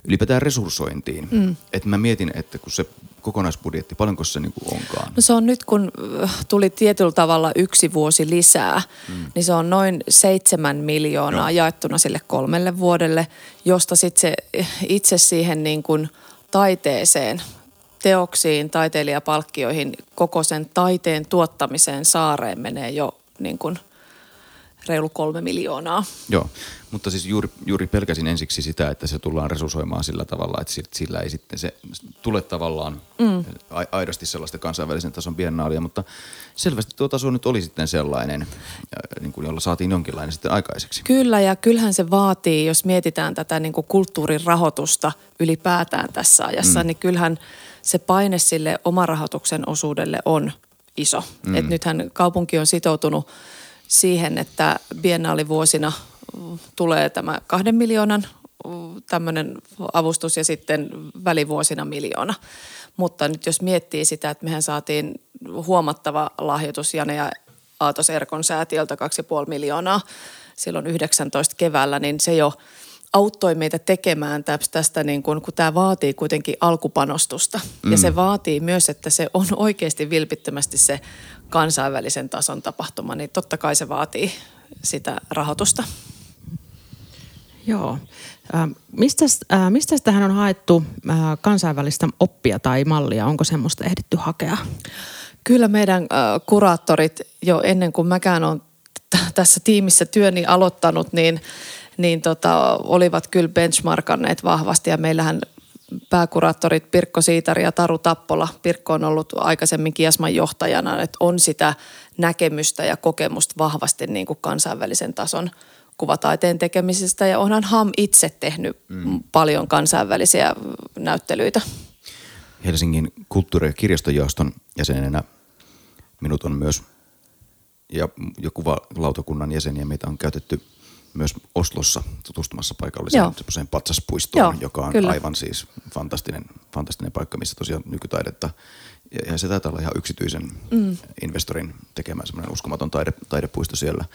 Speaker 1: ylipäätään resurssointiin. Mm. Että mä mietin, että kun se kokonaisbudjetti, paljonko se niin kuin onkaan?
Speaker 3: No se on nyt, kun äh, tuli tietyllä tavalla yksi vuosi lisää, mm. niin se on noin seitsemän miljoonaa Joo. jaettuna sille kolmelle vuodelle, josta sitten se itse siihen niin kuin taiteeseen, teoksiin, taiteilijapalkkioihin, koko sen taiteen tuottamiseen saareen menee jo niin kuin reilu kolme miljoonaa.
Speaker 1: Joo, mutta siis juuri, juuri pelkäsin ensiksi sitä, että se tullaan resusoimaan sillä tavalla, että sillä ei sitten se tule tavallaan mm. aidosti sellaista kansainvälisen tason biennaalia, mutta selvästi tuo taso nyt oli sitten sellainen, niin kuin jolla saatiin jonkinlainen sitten aikaiseksi.
Speaker 3: Kyllä ja kyllähän se vaatii, jos mietitään tätä niin kuin kulttuurin rahoitusta ylipäätään tässä ajassa, mm. niin kyllähän se paine sille omarahoituksen osuudelle on iso. Mm. Et nythän kaupunki on sitoutunut siihen, että biennaalivuosina tulee tämä kahden miljoonan tämmöinen avustus ja sitten välivuosina miljoona. Mutta nyt jos miettii sitä, että mehän saatiin huomattava lahjoitus Jane ja Aatos Erkon säätiöltä 2,5 miljoonaa silloin 19 keväällä, niin se jo auttoi meitä tekemään tästä, niin kun, kun tämä vaatii kuitenkin alkupanostusta. Mm. Ja se vaatii myös, että se on oikeasti vilpittömästi se kansainvälisen tason tapahtuma, niin totta kai se vaatii sitä rahoitusta.
Speaker 2: Joo. Mistä, mistä tähän on haettu kansainvälistä oppia tai mallia? Onko semmoista ehditty hakea?
Speaker 3: Kyllä meidän kuraattorit jo ennen kuin mäkään olen tässä tiimissä työni aloittanut, niin, niin tota, olivat kyllä benchmarkanneet vahvasti ja meillähän pääkuraattorit Pirkko Siitari ja Taru Tappola. Pirkko on ollut aikaisemmin Kiasman johtajana, että on sitä näkemystä ja kokemusta vahvasti niin kuin kansainvälisen tason kuvataiteen tekemisestä ja onhan HAM itse tehnyt mm. paljon kansainvälisiä näyttelyitä.
Speaker 1: Helsingin kulttuuri- ja kirjastojaoston jäsenenä minut on myös ja, ja kuvalautakunnan jäseniä meitä on käytetty – myös Oslossa tutustumassa paikalliseen semmoiseen patsaspuistoon, Joo, joka on kyllä. aivan siis fantastinen, fantastinen paikka, missä tosiaan nykytaidetta, ja, ja se taitaa olla ihan yksityisen mm. investorin tekemä semmoinen uskomaton taide, taidepuisto siellä.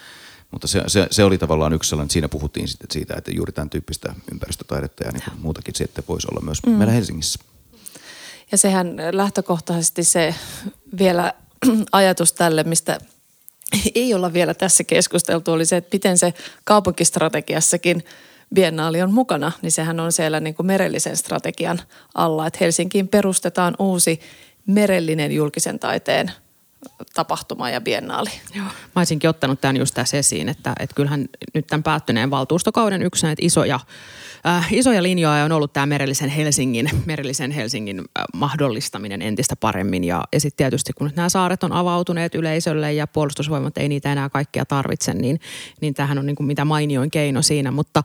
Speaker 1: Mutta se, se, se, oli tavallaan yksi sellainen, että siinä puhuttiin sitten siitä, että juuri tämän tyyppistä ympäristötaidetta ja niin muutakin sitten voisi olla myös mm. meillä Helsingissä.
Speaker 3: Ja sehän lähtökohtaisesti se vielä ajatus tälle, mistä ei olla vielä tässä keskusteltu, oli se, että miten se kaupunkistrategiassakin Biennaali on mukana, niin sehän on siellä niin kuin merellisen strategian alla, että Helsinkiin perustetaan uusi merellinen julkisen taiteen tapahtuma ja biennaali.
Speaker 2: Joo. Mä olisinkin ottanut tämän just tässä esiin, että, että kyllähän nyt tämän päättyneen valtuustokauden yksi näitä isoja, äh, isoja linjoja on ollut tämä merellisen Helsingin, merellisen Helsingin äh, mahdollistaminen entistä paremmin. Ja, ja sitten tietysti kun nämä saaret on avautuneet yleisölle ja puolustusvoimat ei niitä enää kaikkia tarvitse, niin, niin tämähän on niin kuin mitä mainioin keino siinä. Mutta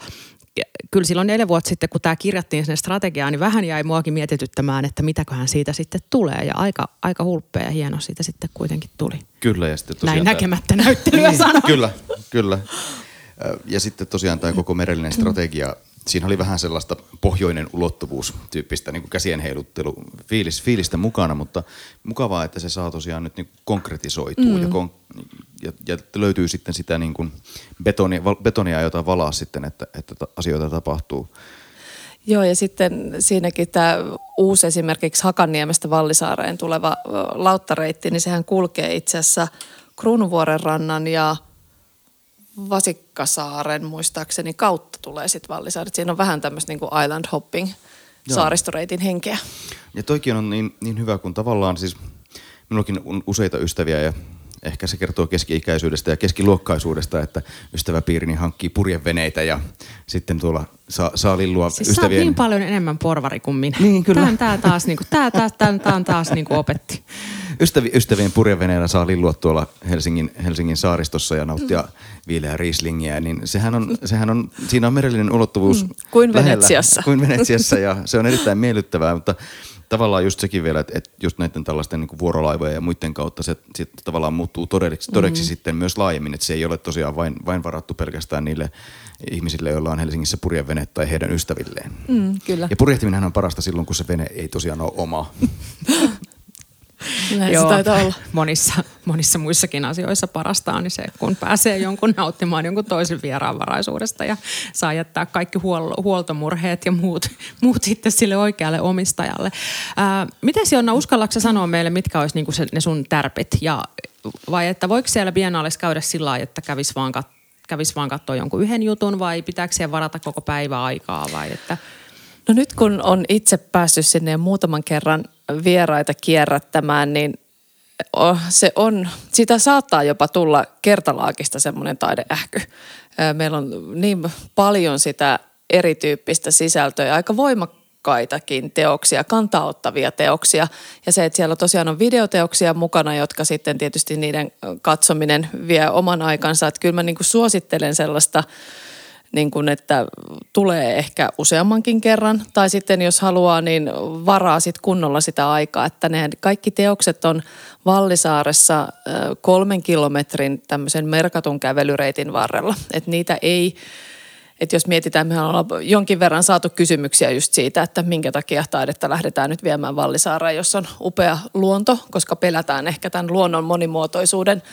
Speaker 2: kyllä silloin neljä vuotta sitten, kun tämä kirjattiin sinne strategiaan, niin vähän jäi muakin mietityttämään, että mitäköhän siitä sitten tulee. Ja aika, aika hulppea ja hieno siitä sitten kuitenkin tuli.
Speaker 1: Kyllä ja sitten tosiaan...
Speaker 2: Näin tämä... näkemättä näyttelyä niin,
Speaker 1: Kyllä, kyllä. Ja sitten tosiaan tämä koko merellinen strategia, siinä oli vähän sellaista pohjoinen ulottuvuus tyyppistä niin käsien heiluttelu fiilis, fiilistä mukana, mutta mukavaa, että se saa tosiaan nyt niin konkretisoitua mm. ja, kon, ja, ja, löytyy sitten sitä niin kuin betonia, betonia, jota valaa sitten, että, että asioita tapahtuu.
Speaker 3: Joo, ja sitten siinäkin tämä uusi esimerkiksi Hakanniemestä Vallisaareen tuleva lauttareitti, niin sehän kulkee itse asiassa Kruunuvuoren rannan ja Vasikkasaaren muistaakseni kautta tulee sitten Vallisaaret. Siinä on vähän tämmöistä niin kuin island hopping saaristoreitin henkeä.
Speaker 1: Ja toikin on niin, niin hyvä, kun tavallaan siis minullakin on useita ystäviä ja ehkä se kertoo keski-ikäisyydestä ja keskiluokkaisuudesta, että ystäväpiirini hankkii purjeveneitä ja sitten tuolla saa, saa lillua
Speaker 2: siis
Speaker 1: ystävien...
Speaker 2: niin paljon enemmän porvari kuin minä.
Speaker 1: Niin, kyllä.
Speaker 2: Tämä, tämä taas, niin kuin, tämä, tämä, tämä, tämä taas niin kuin opetti.
Speaker 1: Ystävi, ystävien purjeveneellä saa lillua tuolla Helsingin, Helsingin saaristossa ja nauttia mm. viileää riislingiä, niin sehän on, sehän on, siinä on merellinen ulottuvuus mm.
Speaker 3: Kuin Venetsiassa.
Speaker 1: Kuin Venetsiassa ja se on erittäin miellyttävää, mutta tavallaan just sekin vielä, että, että just näiden tällaisten niin vuorolaivojen ja muiden kautta se sit tavallaan muuttuu todeksi, todeksi mm. sitten myös laajemmin, että se ei ole tosiaan vain, vain varattu pelkästään niille ihmisille, joilla on Helsingissä purjevene tai heidän ystävilleen.
Speaker 3: Mm, kyllä.
Speaker 1: Ja purjehtiminen on parasta silloin, kun se vene ei tosiaan ole oma.
Speaker 3: Näin Joo, se taitaa olla.
Speaker 2: Monissa, monissa muissakin asioissa parasta on niin se, kun pääsee jonkun nauttimaan jonkun toisen vieraanvaraisuudesta ja saa jättää kaikki huol- huoltomurheet ja muut, muut sitten sille oikealle omistajalle. Ää, miten Jonna, uskallatko sanoa meille, mitkä olisi niinku se, ne sun tärpit? Ja, vai että voiko siellä biennaalissa käydä sillä lailla, että kävisi vaan, kat- kävis vaan katsoa jonkun yhden jutun vai pitääkö siellä varata koko päivä aikaa vai että –
Speaker 3: No nyt kun on itse päässyt sinne muutaman kerran vieraita kierrättämään, niin se on, sitä saattaa jopa tulla kertalaakista semmoinen taideähky. Meillä on niin paljon sitä erityyppistä sisältöä, aika voimakkaitakin teoksia, kantaottavia teoksia. Ja se, että siellä tosiaan on videoteoksia mukana, jotka sitten tietysti niiden katsominen vie oman aikansa. Että kyllä mä niin suosittelen sellaista niin kuin, että tulee ehkä useammankin kerran. Tai sitten jos haluaa, niin varaa sit kunnolla sitä aikaa. Että ne kaikki teokset on Vallisaaressa kolmen kilometrin tämmöisen merkatun kävelyreitin varrella. Että niitä ei, että jos mietitään, me ollaan jonkin verran saatu kysymyksiä just siitä, että minkä takia taidetta lähdetään nyt viemään Vallisaareen, jos on upea luonto, koska pelätään ehkä tämän luonnon monimuotoisuuden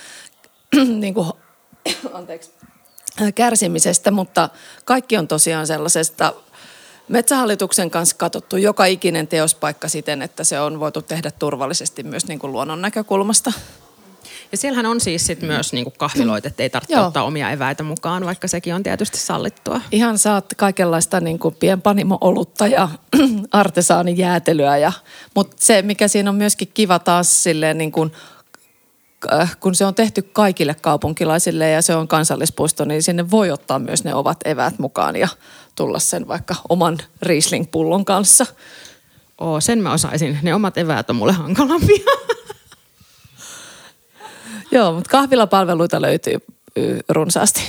Speaker 3: niin kuin, anteeksi, kärsimisestä, mutta kaikki on tosiaan sellaisesta Metsähallituksen kanssa katsottu joka ikinen teospaikka siten, että se on voitu tehdä turvallisesti myös niin kuin luonnon näkökulmasta.
Speaker 2: Ja siellähän on siis sit myös niin kuin kahviloit, että ei tarvitse ottaa omia eväitä mukaan, vaikka sekin on tietysti sallittua.
Speaker 3: Ihan saat kaikenlaista niin kuin pienpanimo-olutta ja artesaanijäätelyä. Ja, mutta se, mikä siinä on myöskin kiva taas silleen niin kuin kun se on tehty kaikille kaupunkilaisille ja se on kansallispuisto, niin sinne voi ottaa myös ne ovat eväät mukaan ja tulla sen vaikka oman Riesling-pullon kanssa.
Speaker 2: Oo, sen mä osaisin. Ne omat eväät on mulle hankalampia.
Speaker 3: Joo, mutta kahvilapalveluita löytyy runsaasti.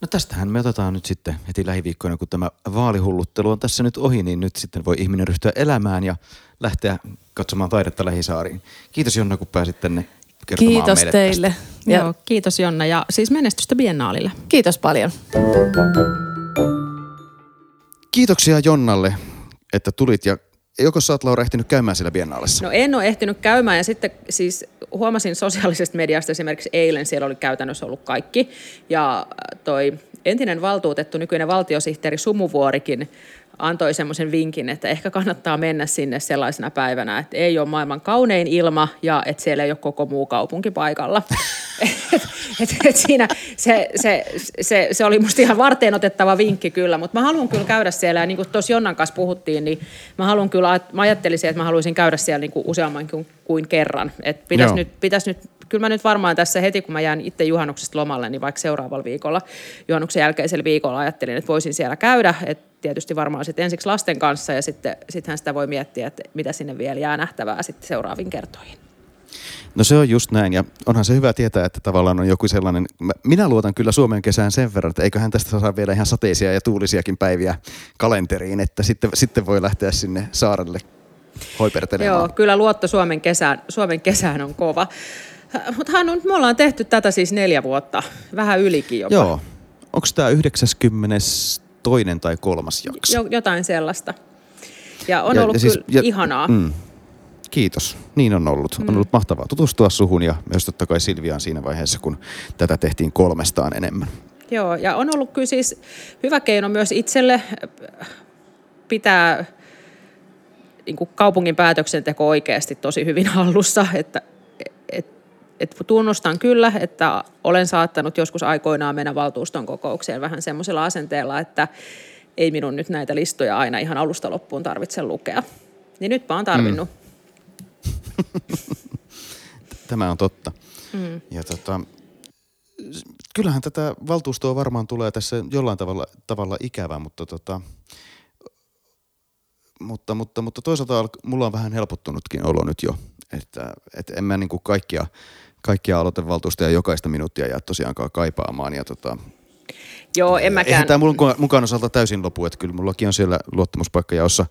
Speaker 1: No tästähän me otetaan nyt sitten heti lähiviikkoina, kun tämä vaalihulluttelu on tässä nyt ohi, niin nyt sitten voi ihminen ryhtyä elämään ja lähteä katsomaan taidetta lähisaariin. Kiitos Jonna, kun pääsit tänne kertomaan
Speaker 3: Kiitos
Speaker 1: meille
Speaker 3: teille.
Speaker 1: Tästä.
Speaker 2: Ja Joo, kiitos Jonna ja siis menestystä Biennaalille.
Speaker 3: Kiitos paljon.
Speaker 1: Kiitoksia Jonnalle, että tulit ja joko sä oot Laura ehtinyt käymään siellä biennaalissa?
Speaker 2: No en ole ehtinyt käymään ja sitten siis huomasin sosiaalisesta mediasta esimerkiksi eilen, siellä oli käytännössä ollut kaikki. Ja toi entinen valtuutettu, nykyinen valtiosihteeri Sumuvuorikin antoi semmoisen vinkin, että ehkä kannattaa mennä sinne sellaisena päivänä, että ei ole maailman kaunein ilma ja että siellä ei ole koko muu kaupunki paikalla. et, et, et siinä se, se, se, se oli musta ihan varteen otettava vinkki kyllä, mutta mä haluan kyllä käydä siellä ja niin kuin tuossa Jonnan kanssa puhuttiin, niin mä haluan kyllä, mä ajattelisin, että mä haluaisin käydä siellä niin kuin useamman kuin, kuin kerran. Että pitäisi nyt, pitäisi nyt kyllä mä nyt varmaan tässä heti, kun mä jään itse juhannuksesta lomalle, niin vaikka seuraavalla viikolla, juhannuksen jälkeisellä viikolla ajattelin, että voisin siellä käydä. Et tietysti varmaan sitten ensiksi lasten kanssa ja sitten sittenhän sitä voi miettiä, että mitä sinne vielä jää nähtävää sitten seuraaviin kertoihin.
Speaker 1: No se on just näin ja onhan se hyvä tietää, että tavallaan on joku sellainen, minä luotan kyllä Suomen kesään sen verran, että eiköhän tästä saa vielä ihan sateisia ja tuulisiakin päiviä kalenteriin, että sitten, sitten voi lähteä sinne saarelle hoipertelemaan.
Speaker 2: Joo, kyllä luotto Suomen kesään, Suomen kesään on kova. Mutta Hannu, me ollaan tehty tätä siis neljä vuotta, vähän ylikin jopa.
Speaker 1: Joo. Onko tämä 92. tai kolmas jakso?
Speaker 2: Jo, jotain sellaista. Ja on ja, ollut ja siis, kyllä ja, ihanaa. Mm,
Speaker 1: kiitos. Niin on ollut. Mm. On ollut mahtavaa tutustua suhun ja myös totta kai Silviaan siinä vaiheessa, kun tätä tehtiin kolmestaan enemmän.
Speaker 2: Joo, ja on ollut kyllä siis hyvä keino myös itselle pitää niin kuin kaupungin päätöksenteko oikeasti tosi hyvin hallussa, että et tunnustan kyllä, että olen saattanut joskus aikoinaan mennä valtuuston kokoukseen vähän semmoisella asenteella, että ei minun nyt näitä listoja aina ihan alusta loppuun tarvitse lukea. Niin nyt mä oon tarvinnut. Mm.
Speaker 1: Tämä on totta. Mm. Ja tota, kyllähän tätä valtuustoa varmaan tulee tässä jollain tavalla, tavalla ikävä, mutta, tota, mutta, mutta, mutta toisaalta mulla on vähän helpottunutkin olo nyt jo. Että, että en mä niin kuin kaikkia kaikkia aloitevaltuustoja jokaista minuuttia jää tosiaankaan kaipaamaan. Ja tota,
Speaker 2: Joo, en mäkään.
Speaker 1: Eihän tämä mukaan, mukaan osalta täysin lopu, että kyllä mullakin on siellä luottamuspaikka jaossa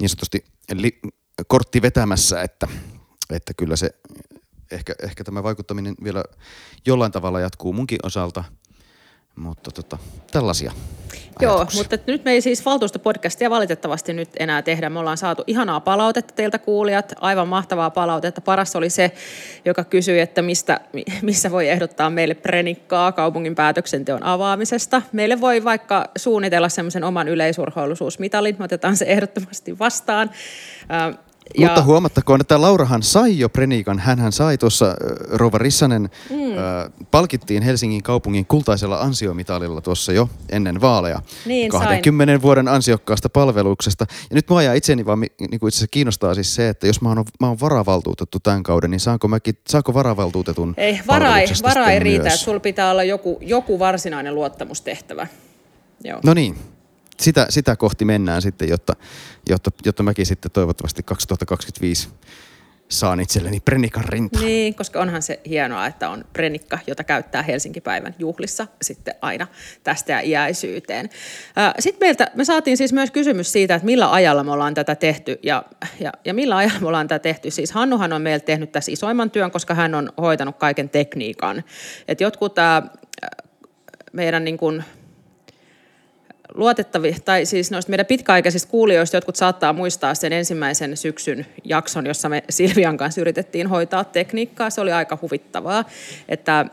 Speaker 1: niin sanotusti li, kortti vetämässä, että, että kyllä se ehkä, ehkä tämä vaikuttaminen vielä jollain tavalla jatkuu munkin osalta – mutta tota, tällaisia
Speaker 2: Joo, mutta nyt me ei siis valtuustopodcastia valitettavasti nyt enää tehdä. Me ollaan saatu ihanaa palautetta teiltä kuulijat, aivan mahtavaa palautetta. Paras oli se, joka kysyi, että mistä, missä voi ehdottaa meille prenikkaa kaupungin päätöksenteon avaamisesta. Meille voi vaikka suunnitella semmoisen oman yleisurheilusuusmitalin, me otetaan se ehdottomasti vastaan.
Speaker 1: Ja... Mutta huomattakoon, että Laurahan sai jo preniikan. Hänhän sai tuossa, Rova Rissanen mm. äh, palkittiin Helsingin kaupungin kultaisella ansiomitalilla tuossa jo ennen vaaleja.
Speaker 2: Niin,
Speaker 1: 20 sain. vuoden ansiokkaasta palveluksesta. Ja nyt mua ja itseni vaan niin kuin itse asiassa kiinnostaa siis se, että jos mä oon, mä oon varavaltuutettu tämän kauden, niin saanko, mäkin, saako varavaltuutetun
Speaker 2: Ei, vara ei, vara ei riitä, että sulla pitää olla joku, joku varsinainen luottamustehtävä.
Speaker 1: Joo. No niin, sitä, sitä kohti mennään sitten, jotta, jotta, jotta mäkin sitten toivottavasti 2025 saan itselleni Prenikan rinta.
Speaker 2: Niin, koska onhan se hienoa, että on Prenikka, jota käyttää Helsinki-päivän juhlissa sitten aina tästä ja iäisyyteen. Sitten meiltä, me saatiin siis myös kysymys siitä, että millä ajalla me ollaan tätä tehty ja, ja, ja millä ajalla me ollaan tätä tehty. Siis Hannuhan on meiltä tehnyt tässä isoimman työn, koska hän on hoitanut kaiken tekniikan. Et jotkut ää, meidän niin kuin, luotettavi, tai siis noista meidän pitkäaikaisista kuulijoista jotkut saattaa muistaa sen ensimmäisen syksyn jakson, jossa me Silvian kanssa yritettiin hoitaa tekniikkaa. Se oli aika huvittavaa, että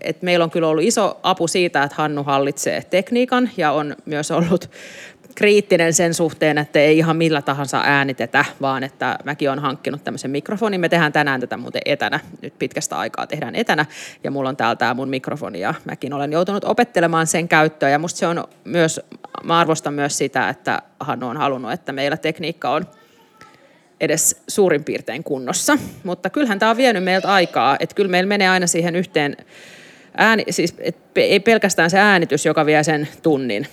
Speaker 2: että meillä on kyllä ollut iso apu siitä, että Hannu hallitsee tekniikan ja on myös ollut kriittinen sen suhteen, että ei ihan millä tahansa äänitetä, vaan että mäkin on hankkinut tämmöisen mikrofonin. Me tehdään tänään tätä muuten etänä, nyt pitkästä aikaa tehdään etänä, ja mulla on täällä tämä mun mikrofoni, ja mäkin olen joutunut opettelemaan sen käyttöä, ja musta se on myös, mä arvostan myös sitä, että Hannu on halunnut, että meillä tekniikka on edes suurin piirtein kunnossa. Mutta kyllähän tämä on vienyt meiltä aikaa, että kyllä meillä menee aina siihen yhteen ääni, siis ei pelkästään se äänitys, joka vie sen tunnin,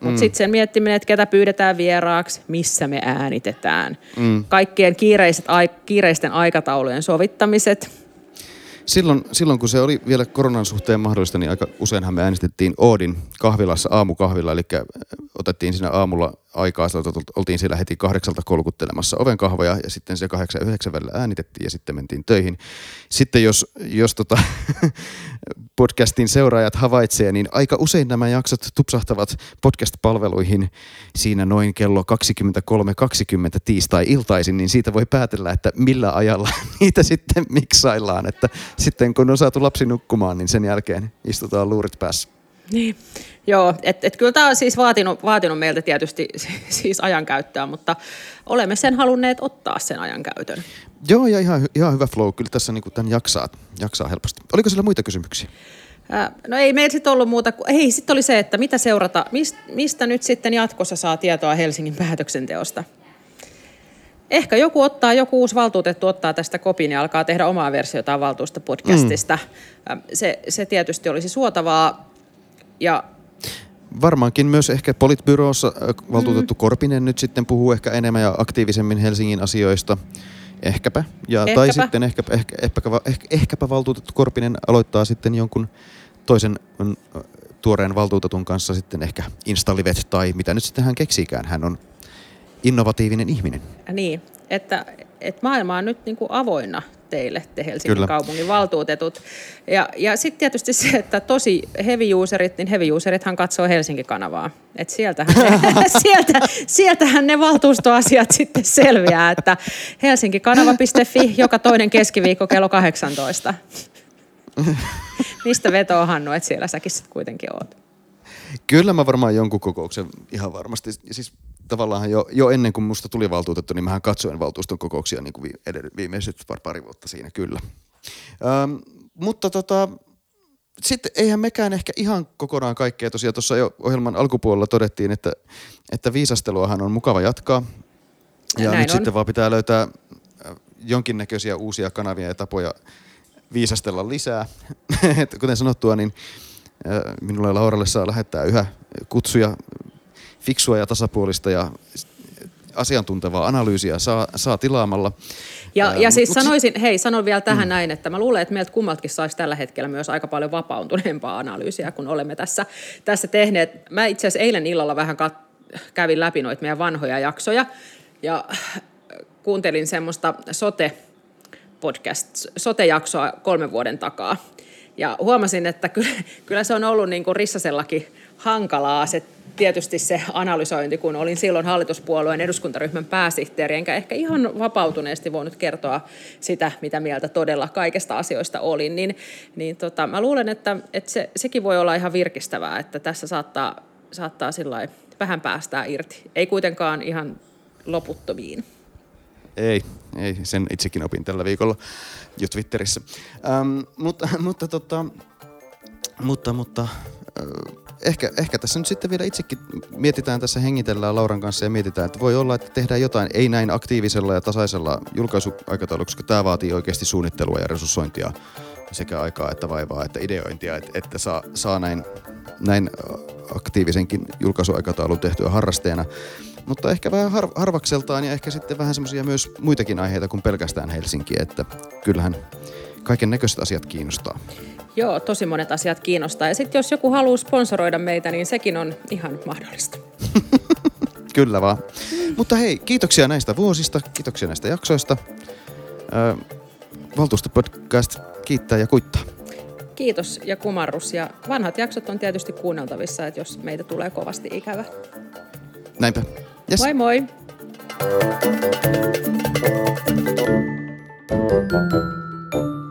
Speaker 2: mutta mm. sitten sen miettiminen, että ketä pyydetään vieraaksi, missä me äänitetään. Mm. Kaikkien kiireiset, kiireisten aikataulujen sovittamiset.
Speaker 1: Silloin, silloin kun se oli vielä koronan suhteen mahdollista, niin aika useinhan me äänestettiin Oodin kahvilassa aamukahvilla, eli otettiin siinä aamulla aikaa. Oltiin siellä heti kahdeksalta kolkuttelemassa ovenkahvoja ja sitten se kahdeksan ja yhdeksän välillä äänitettiin ja sitten mentiin töihin. Sitten jos, jos tota, podcastin seuraajat havaitsee, niin aika usein nämä jaksot tupsahtavat podcast-palveluihin siinä noin kello 23.20 tiistai-iltaisin, niin siitä voi päätellä, että millä ajalla niitä sitten miksaillaan. Että sitten kun on saatu lapsi nukkumaan, niin sen jälkeen istutaan luurit päässä.
Speaker 2: Niin, joo, että et kyllä tämä on siis vaatinut, vaatinut meiltä tietysti siis ajankäyttöä, mutta olemme sen halunneet ottaa sen ajankäytön.
Speaker 1: Joo, ja ihan, ihan hyvä flow. Kyllä tässä niin tämän jaksaa, jaksaa helposti. Oliko siellä muita kysymyksiä?
Speaker 2: no ei meillä sitten ollut muuta kuin, ei sitten oli se, että mitä seurata, mistä, mistä nyt sitten jatkossa saa tietoa Helsingin päätöksenteosta? Ehkä joku ottaa, joku uusi valtuutettu ottaa tästä kopin ja alkaa tehdä omaa versiota valtuusta podcastista. Mm. Se, se tietysti olisi suotavaa, ja
Speaker 1: Varmaankin myös ehkä politbyrossa valtuutettu mm. Korpinen nyt sitten puhuu ehkä enemmän ja aktiivisemmin Helsingin asioista. Ehkäpä. Ja, ehkäpä. Tai sitten ehkäpä, ehkä, ehkäpä, ehkä, ehkäpä valtuutettu Korpinen aloittaa sitten jonkun toisen tuoreen valtuutetun kanssa sitten ehkä Installivet tai mitä nyt sitten hän keksiikään. Hän on innovatiivinen ihminen.
Speaker 2: Niin, että, että maailma on nyt niin kuin avoinna teille, te Helsingin Kyllä. kaupungin valtuutetut. Ja, ja sitten tietysti se, että tosi heavy userit, niin heavy userithan katsoo Helsinki-kanavaa. Et sieltähän, ne, sieltä, sieltähän ne valtuustoasiat sitten selviää, että helsinkikanava.fi joka toinen keskiviikko kello 18. Mistä vetoa Hannu, että siellä säkin sitten kuitenkin oot?
Speaker 1: Kyllä mä varmaan jonkun kokouksen ihan varmasti. Siis tavallaan jo, jo ennen kuin musta tuli valtuutettu, niin mähän katsoin valtuuston kokouksia niin kuin viimeiset pari vuotta siinä kyllä. Ähm, mutta tota, sitten eihän mekään ehkä ihan kokonaan kaikkea. Tosiaan tuossa jo ohjelman alkupuolella todettiin, että, että viisasteluahan on mukava jatkaa. Ja Näin nyt on. sitten vaan pitää löytää jonkinnäköisiä uusia kanavia ja tapoja viisastella lisää. kuten sanottua, niin minulle ja Lauralle saa lähettää yhä kutsuja fiksua ja tasapuolista ja asiantuntevaa analyysiä saa, saa tilaamalla.
Speaker 2: Ja, Ää, ja siis mut, sanoisin, hei, sanon vielä tähän mm. näin, että mä luulen, että meiltä kummaltakin saisi tällä hetkellä myös aika paljon vapautuneempaa analyysiä, kun olemme tässä, tässä tehneet. Mä itse asiassa eilen illalla vähän kat- kävin läpi noita meidän vanhoja jaksoja ja kuuntelin semmoista sote podcast, sote-jaksoa kolmen vuoden takaa. Ja huomasin, että kyllä, kyllä se on ollut niin kuin Rissasellakin hankalaa se tietysti se analysointi, kun olin silloin hallituspuolueen eduskuntaryhmän pääsihteeri, enkä ehkä ihan vapautuneesti voinut kertoa sitä, mitä mieltä todella kaikesta asioista olin, niin, niin tota, mä luulen, että, että se, sekin voi olla ihan virkistävää, että tässä saattaa, saattaa vähän päästää irti. Ei kuitenkaan ihan loputtomiin.
Speaker 1: Ei, ei, sen itsekin opin tällä viikolla jo Twitterissä. Ähm, mutta, mutta, tota, mutta, mutta äh, ehkä, ehkä tässä nyt sitten vielä itsekin mietitään tässä, hengitellään Lauran kanssa ja mietitään, että voi olla, että tehdään jotain, ei näin aktiivisella ja tasaisella julkaisuaikataululla, koska tämä vaatii oikeasti suunnittelua ja resurssointia sekä aikaa että vaivaa että ideointia, että, että saa, saa näin, näin aktiivisenkin julkaisuaikataulun tehtyä harrasteena. Mutta ehkä vähän har, harvakseltaan ja ehkä sitten vähän semmoisia myös muitakin aiheita kuin pelkästään Helsinki, että kyllähän kaiken näköiset asiat kiinnostaa.
Speaker 2: Joo, tosi monet asiat kiinnostaa. Ja sitten jos joku haluaa sponsoroida meitä, niin sekin on ihan mahdollista.
Speaker 1: Kyllä vaan. Mm. Mutta hei, kiitoksia näistä vuosista, kiitoksia näistä jaksoista. Ö, Valtuustopodcast kiittää ja kuittaa.
Speaker 2: Kiitos ja kumarrus. Ja vanhat jaksot on tietysti kuunneltavissa, että jos meitä tulee kovasti ikävä.
Speaker 1: Näinpä.
Speaker 2: Yes. Moi moi! Thank you.